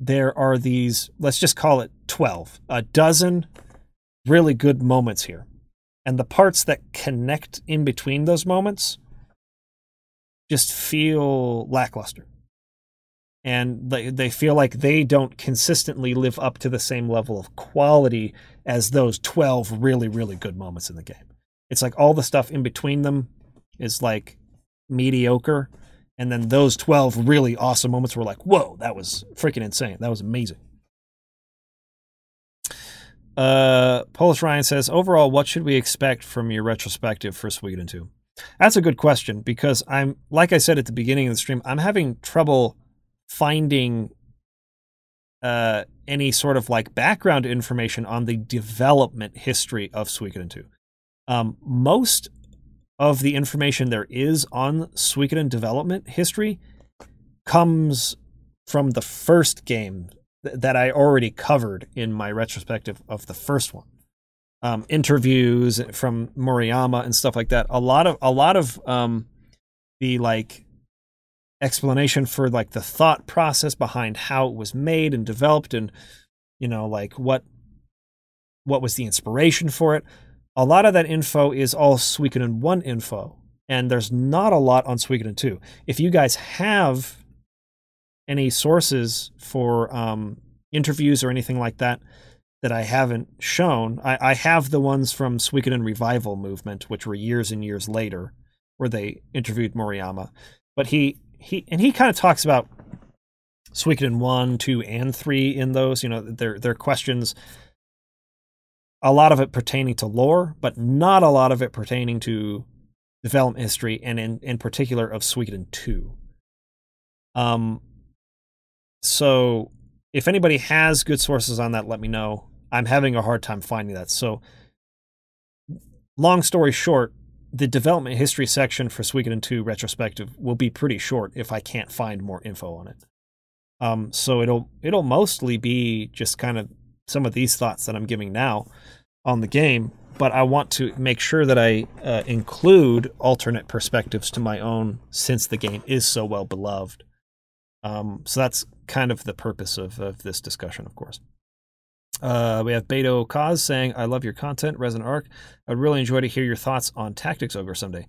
there are these, let's just call it 12, a dozen really good moments here. And the parts that connect in between those moments just feel lackluster and they, they feel like they don't consistently live up to the same level of quality as those 12 really really good moments in the game it's like all the stuff in between them is like mediocre and then those 12 really awesome moments were like whoa that was freaking insane that was amazing uh, Polish Ryan says, overall, what should we expect from your retrospective for Suikoden 2? That's a good question because I'm, like I said at the beginning of the stream, I'm having trouble finding uh, any sort of like background information on the development history of Suikoden 2. Um, most of the information there is on Suikoden development history comes from the first game th- that I already covered in my retrospective of the first one. Um, interviews from Murayama and stuff like that. A lot of a lot of um, the like explanation for like the thought process behind how it was made and developed and you know like what what was the inspiration for it a lot of that info is all Suikoden 1 info and there's not a lot on Suikoden 2 if you guys have any sources for um, interviews or anything like that that I haven't shown I, I have the ones from Suikoden Revival movement which were years and years later where they interviewed Murayama but he he and he kind of talks about Suikoden one, two, and three in those. You know, their their questions. A lot of it pertaining to lore, but not a lot of it pertaining to development history, and in in particular of Suikoden two. Um. So, if anybody has good sources on that, let me know. I'm having a hard time finding that. So, long story short, the development history section for Suikoden 2 retrospective will be pretty short if I can't find more info on it. Um, so it'll it'll mostly be just kind of some of these thoughts that I'm giving now on the game, but I want to make sure that I uh, include alternate perspectives to my own since the game is so well beloved. Um, so that's kind of the purpose of, of this discussion, of course. Uh, we have Beto Kaz saying, I love your content, Resonant Arc. I'd really enjoy to hear your thoughts on Tactics Ogre someday.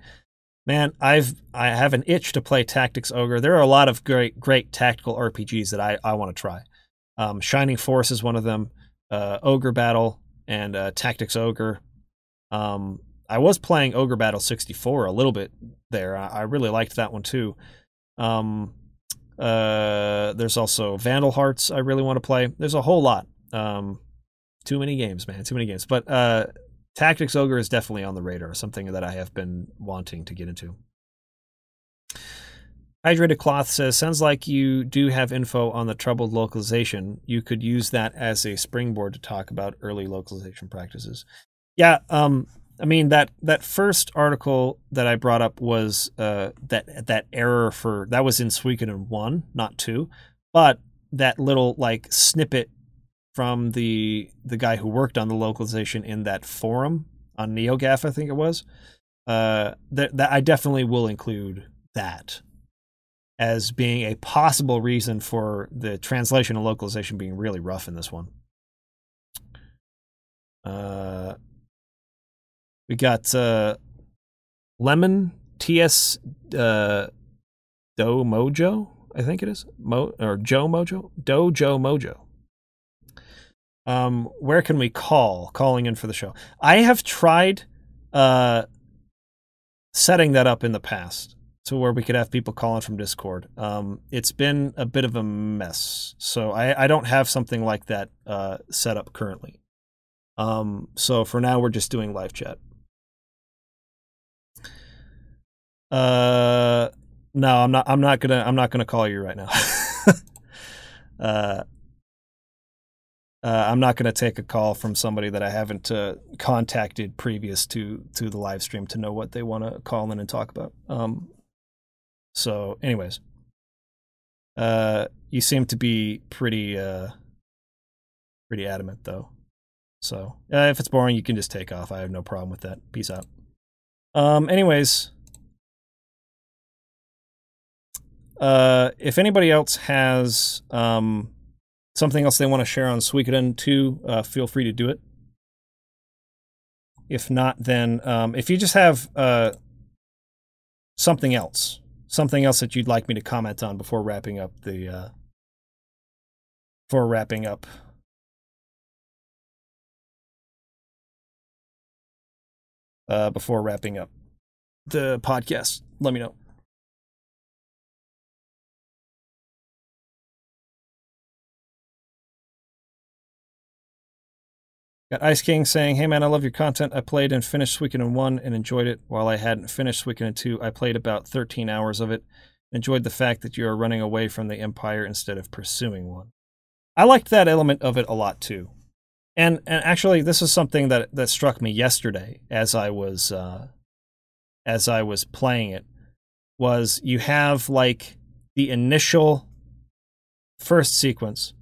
Man, I've I have an itch to play Tactics Ogre. There are a lot of great great tactical RPGs that I, I want to try. Um, Shining Force is one of them. Uh, Ogre Battle and uh, Tactics Ogre. Um, I was playing Ogre Battle 64 a little bit there. I, I really liked that one too. Um, uh, there's also Vandal Hearts I really want to play. There's a whole lot. Um, too many games, man. Too many games. But uh, Tactics Ogre is definitely on the radar. Something that I have been wanting to get into. Hydrated Cloth says, sounds like you do have info on the troubled localization. You could use that as a springboard to talk about early localization practices. Yeah, um, I mean that that first article that I brought up was uh, that that error for that was in Suikoden one, not two, but that little like snippet from the the guy who worked on the localization in that forum on NeoGAF, I think it was. Uh, that that I definitely will include that as being a possible reason for the translation and localization being really rough in this one. Uh, we got uh, Lemon TS uh, Do Mojo, I think it is Mo or Joe Mojo Dojo Mojo. Um, where can we call? Calling in for the show. I have tried uh, setting that up in the past to where we could have people calling from Discord. Um, it's been a bit of a mess, so I, I don't have something like that uh, set up currently. Um, so for now, we're just doing live chat. Uh, no, I'm not. I'm not gonna. I'm not gonna call you right now. (laughs) uh, uh, I'm not going to take a call from somebody that I haven't uh, contacted previous to to the live stream to know what they want to call in and talk about. Um, so, anyways, uh, you seem to be pretty uh, pretty adamant though. So, uh, if it's boring, you can just take off. I have no problem with that. Peace out. Um, anyways, uh, if anybody else has um something else they want to share on Suikoden 2, uh, feel free to do it. If not, then um, if you just have uh, something else, something else that you'd like me to comment on before wrapping up the, uh, wrapping up uh, before wrapping up the podcast, let me know. Got Ice King saying, Hey man, I love your content. I played and finished Suikoden 1 and enjoyed it. While I hadn't finished Suikoden 2, I played about 13 hours of it. Enjoyed the fact that you are running away from the Empire instead of pursuing one. I liked that element of it a lot too. And and actually this is something that that struck me yesterday as I was uh as I was playing it was you have like the initial first sequence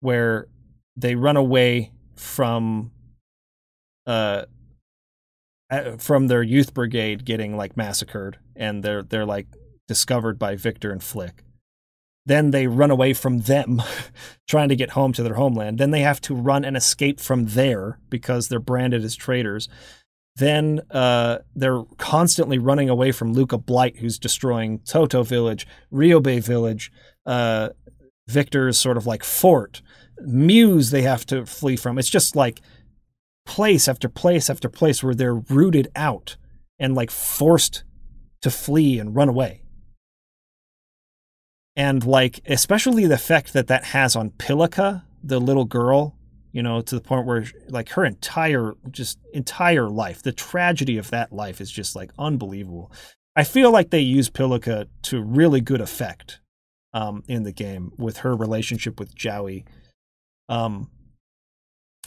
where they run away from uh from their youth brigade getting like massacred and they're they're like discovered by Viktor and Flik. Then they run away from them (laughs) trying to get home to their homeland. Then they have to run and escape from there because they're branded as traitors. Then uh, they're constantly running away from Luca Blight, who's destroying Toto Village, Ryube Village, uh, Viktor's sort of like fort muse they have to flee from. It's just like place after place after place where they're rooted out and like forced to flee and run away. And like, especially the effect that that has on Pilika, the little girl, you know, to the point where like her entire, just entire life, the tragedy of that life is just like unbelievable. I feel like they use Pilika to really good effect um, in the game with her relationship with Jowy um,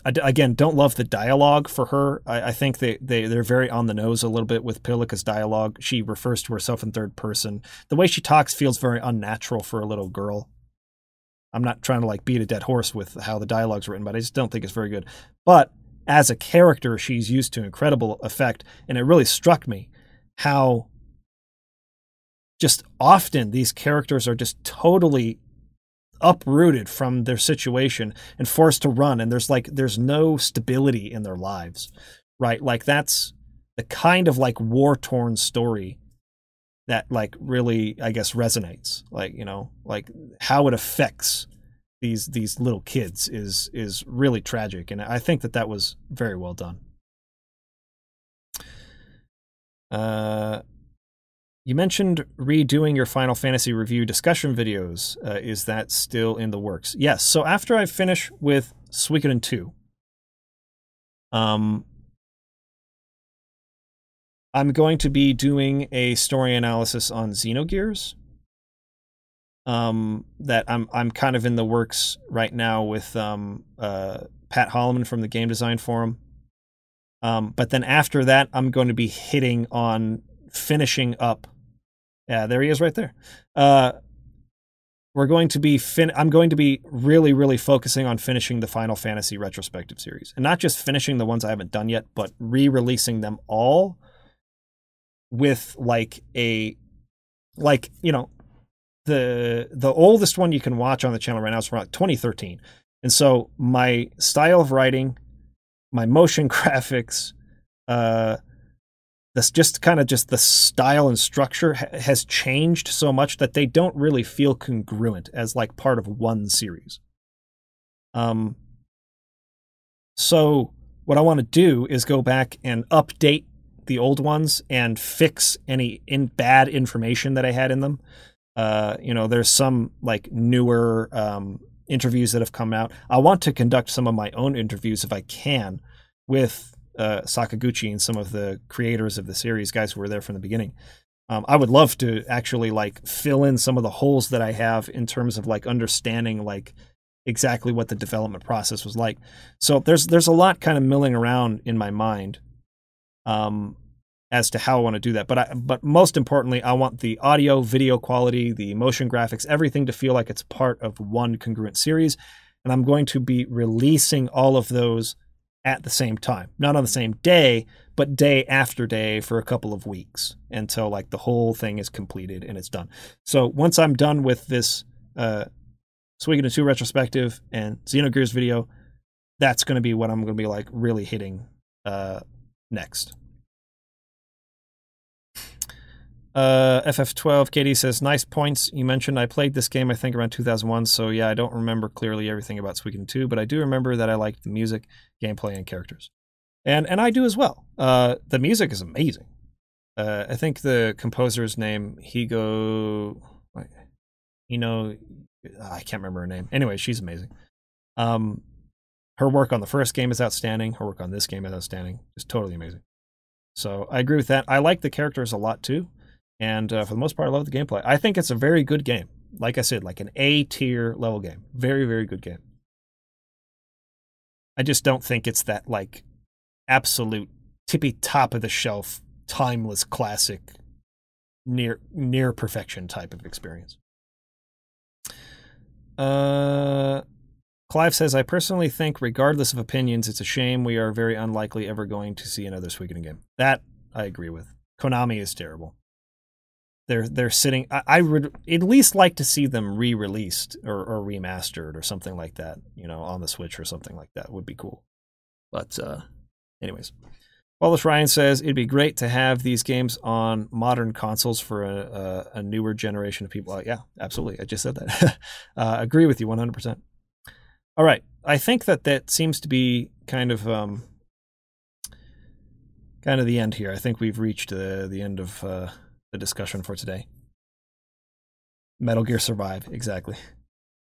I, again, don't love the dialogue for her. I, I, think they, they, they're very on the nose a little bit with Pilika's dialogue. She refers to herself in third person. The way she talks feels very unnatural for a little girl. I'm not trying to like beat a dead horse with how the dialogue's written, but I just don't think it's very good. But as a character, she's used to incredible effect, and it really struck me how just often these characters are just totally uprooted from their situation and forced to run. And there's like there's no stability in their lives right? Like that's the kind of like war torn story that like really i guess resonates. Like you know like how it affects these these little kids is is really tragic. And i think that that was very well done. Uh you mentioned redoing your Final Fantasy review discussion videos. Uh, is that still in the works? Yes. So after I finish with Suikoden 2, um, I'm going to be doing a story analysis on Xenogears. Um, that I'm I'm kind of in the works right now with um, uh, Pat Holleman from the Game Design Forum. Um, but then after that, I'm going to be hitting on finishing up. Yeah, there he is right there. Uh, we're going to be fin- I'm going to be really, really focusing on finishing the Final Fantasy retrospective series, and not just finishing the ones I haven't done yet, but re-releasing them all with like a like you know the the oldest one you can watch on the channel right now is from like 2013 and so my style of writing my motion (laughs) graphics, uh, this just kind of just the style and structure ha- has changed so much that they don't really feel congruent as like part of one series. Um, so what I want to do is go back and update the old ones and fix any in bad information that I had in them. Uh, you know, there's some like newer um, interviews that have come out. I want to conduct some of my own interviews if I can with uh, Sakaguchi and some of the creators of the series, guys who were there from the beginning. Um, I would love to actually like fill in some of the holes that I have in terms of like understanding like exactly what the development process was like. So there's there's a lot kind of milling around in my mind um, as to how I want to do that. But I, but most importantly, I want the audio, video quality, the motion graphics, everything to feel like it's part of one congruent series. And I'm going to be releasing all of those at the same time, not on the same day, but day after day for a couple of weeks until like the whole thing is completed and it's done. So once I'm done with this uh, Suikoden 2 retrospective and Xenogears video, that's going to be what I'm going to be like really hitting uh, next. Uh, FF12, Katie says, nice points. You mentioned I played this game, I think, around 2001. So, yeah, I don't remember clearly everything about Suikoden 2, but I do remember that I liked the music, gameplay, and characters. And and I do as well. Uh, the music is amazing. Uh, I think the composer's name, Higo. You know, I can't remember her name. Anyway, she's amazing. Um, her work on the first game is outstanding. Her work on this game is outstanding. Just totally amazing. So I agree with that. I like the characters a lot too. And uh, for the most part, I love the gameplay. I think it's a very good game. Like I said, like an A tier level game. Very, very good game. I just don't think it's that like absolute tippy top of the shelf, timeless classic, near near perfection type of experience. Uh, Clive says, I personally think, regardless of opinions, it's a shame we are very unlikely ever going to see another Suikoden game. That I agree with. Konami is terrible they're they're sitting. I, I, would at least like to see them re-released or, or remastered or something like that. You know, on the Switch or something like that would be cool. But uh, anyways, Wallace Ryan says it'd be great to have these games on modern consoles for a, a, a newer generation of people. Uh, yeah, absolutely. I just said that. (laughs) uh, agree with you 100%. All right. I think that that seems to be kind of um, kind of the end here. I think we've reached uh, the end of uh, the discussion for today. Metal Gear Survive, exactly.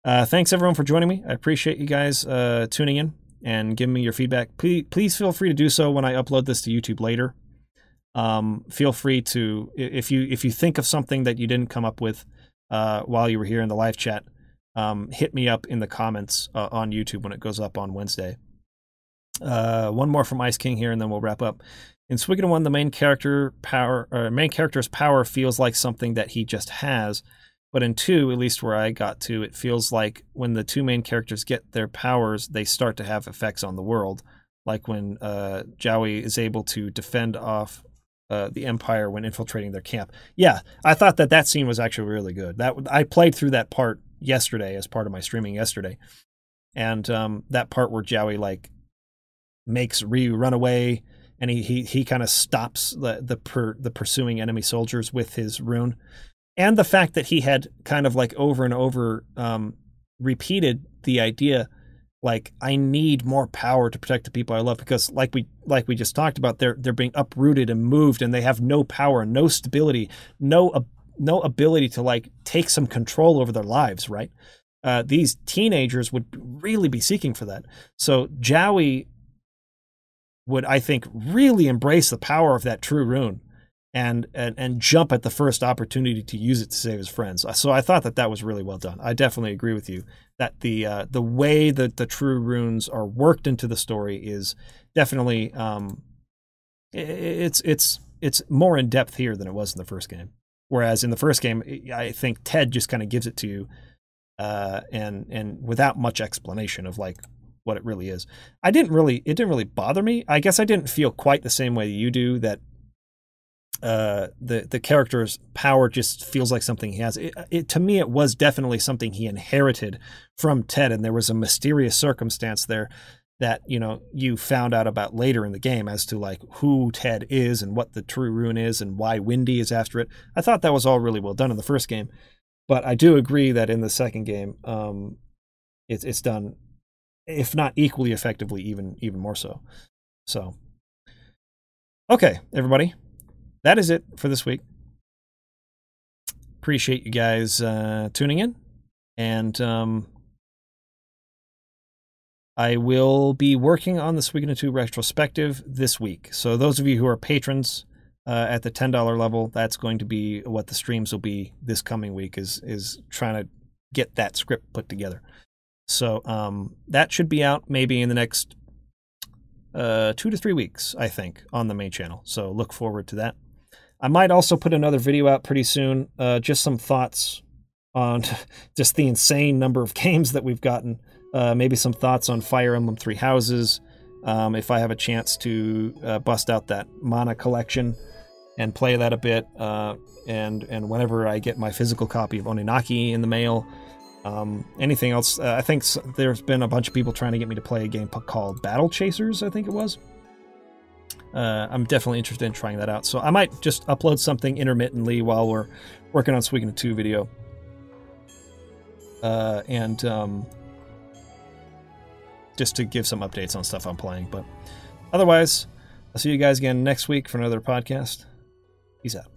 Uh, thanks everyone for joining me. I appreciate you guys uh, tuning in and giving me your feedback. Please, please feel free to do so when I upload this to YouTube later. Um, feel free to if you if you think of something that you didn't come up with uh, while you were here in the live chat, um, hit me up in the comments uh, on YouTube when it goes up on Wednesday. Uh, one more from Ice King here, and then we'll wrap up. In Suikoden 1, the main character power or main character's power feels like something that he just has. But in 2, at least where I got to, it feels like when the two main characters get their powers, they start to have effects on the world. Like when uh, Jowy is able to defend off uh, the Empire when infiltrating their camp. Yeah, I thought that that scene was actually really good. That I played through that part yesterday as part of my streaming yesterday, and um, that part where Jowy like makes Ryu run away and he he, he kind of stops the the per, the pursuing enemy soldiers with his rune, and the fact that he had kind of like over and over um, repeated the idea like I need more power to protect the people I love because like we like we just talked about they're they're being uprooted and moved and they have no power, no stability, no no ability to like take some control over their lives, right? Uh, these teenagers would really be seeking for that. So Jowy would I think really embrace the power of that true rune and, and and jump at the first opportunity to use it to save his friends. So I thought that that was really well done. I definitely agree with you that the uh, the way that the true runes are worked into the story is definitely um, it's it's it's more in depth here than it was in the first game. Whereas in the first game, I think Ted just kind of gives it to you, uh, and and without much explanation of like what it really is. I didn't really it didn't really bother me. I guess I didn't feel quite the same way you do that uh, the the character's power just feels like something he has. It, it, to me, it was definitely something he inherited from Ted, and there was a mysterious circumstance there that you know you found out about later in the game as to like who Ted is and what the true rune is and why Windy is after it. I thought that was all really well done in the first game, but I do agree that in the second game, um, it's it's done, if not equally effectively, even even more so. So, okay, everybody, that is it for this week. Appreciate you guys uh, tuning in, and um, I will be working on the Suikoden 2 retrospective this week. So those of you who are patrons uh, at the ten dollar level, that's going to be what the streams will be this coming week. Is is trying to get that script put together. So um, that should be out maybe in the next uh, two to three weeks, I think, on the main channel. So look forward to that. I might also put another video out pretty soon. Uh, just some thoughts on (laughs) just the insane number of (laughs) games that we've gotten uh, maybe some thoughts on Fire Emblem Three Houses. Um, if I have a chance to uh, bust out that Mana collection and play that a bit, uh, and and whenever I get my physical copy of Oninaki in the mail, um, anything else? Uh, I think there's been a bunch of people trying to get me to play a game called Battle Chasers. I think it was. Uh, I'm definitely interested in trying that out. So I might just upload something intermittently while we're working on Suikoden 2 video. Uh, and um, just to give some updates on stuff I'm playing. But otherwise, I'll see you guys again next week for another podcast. Peace out.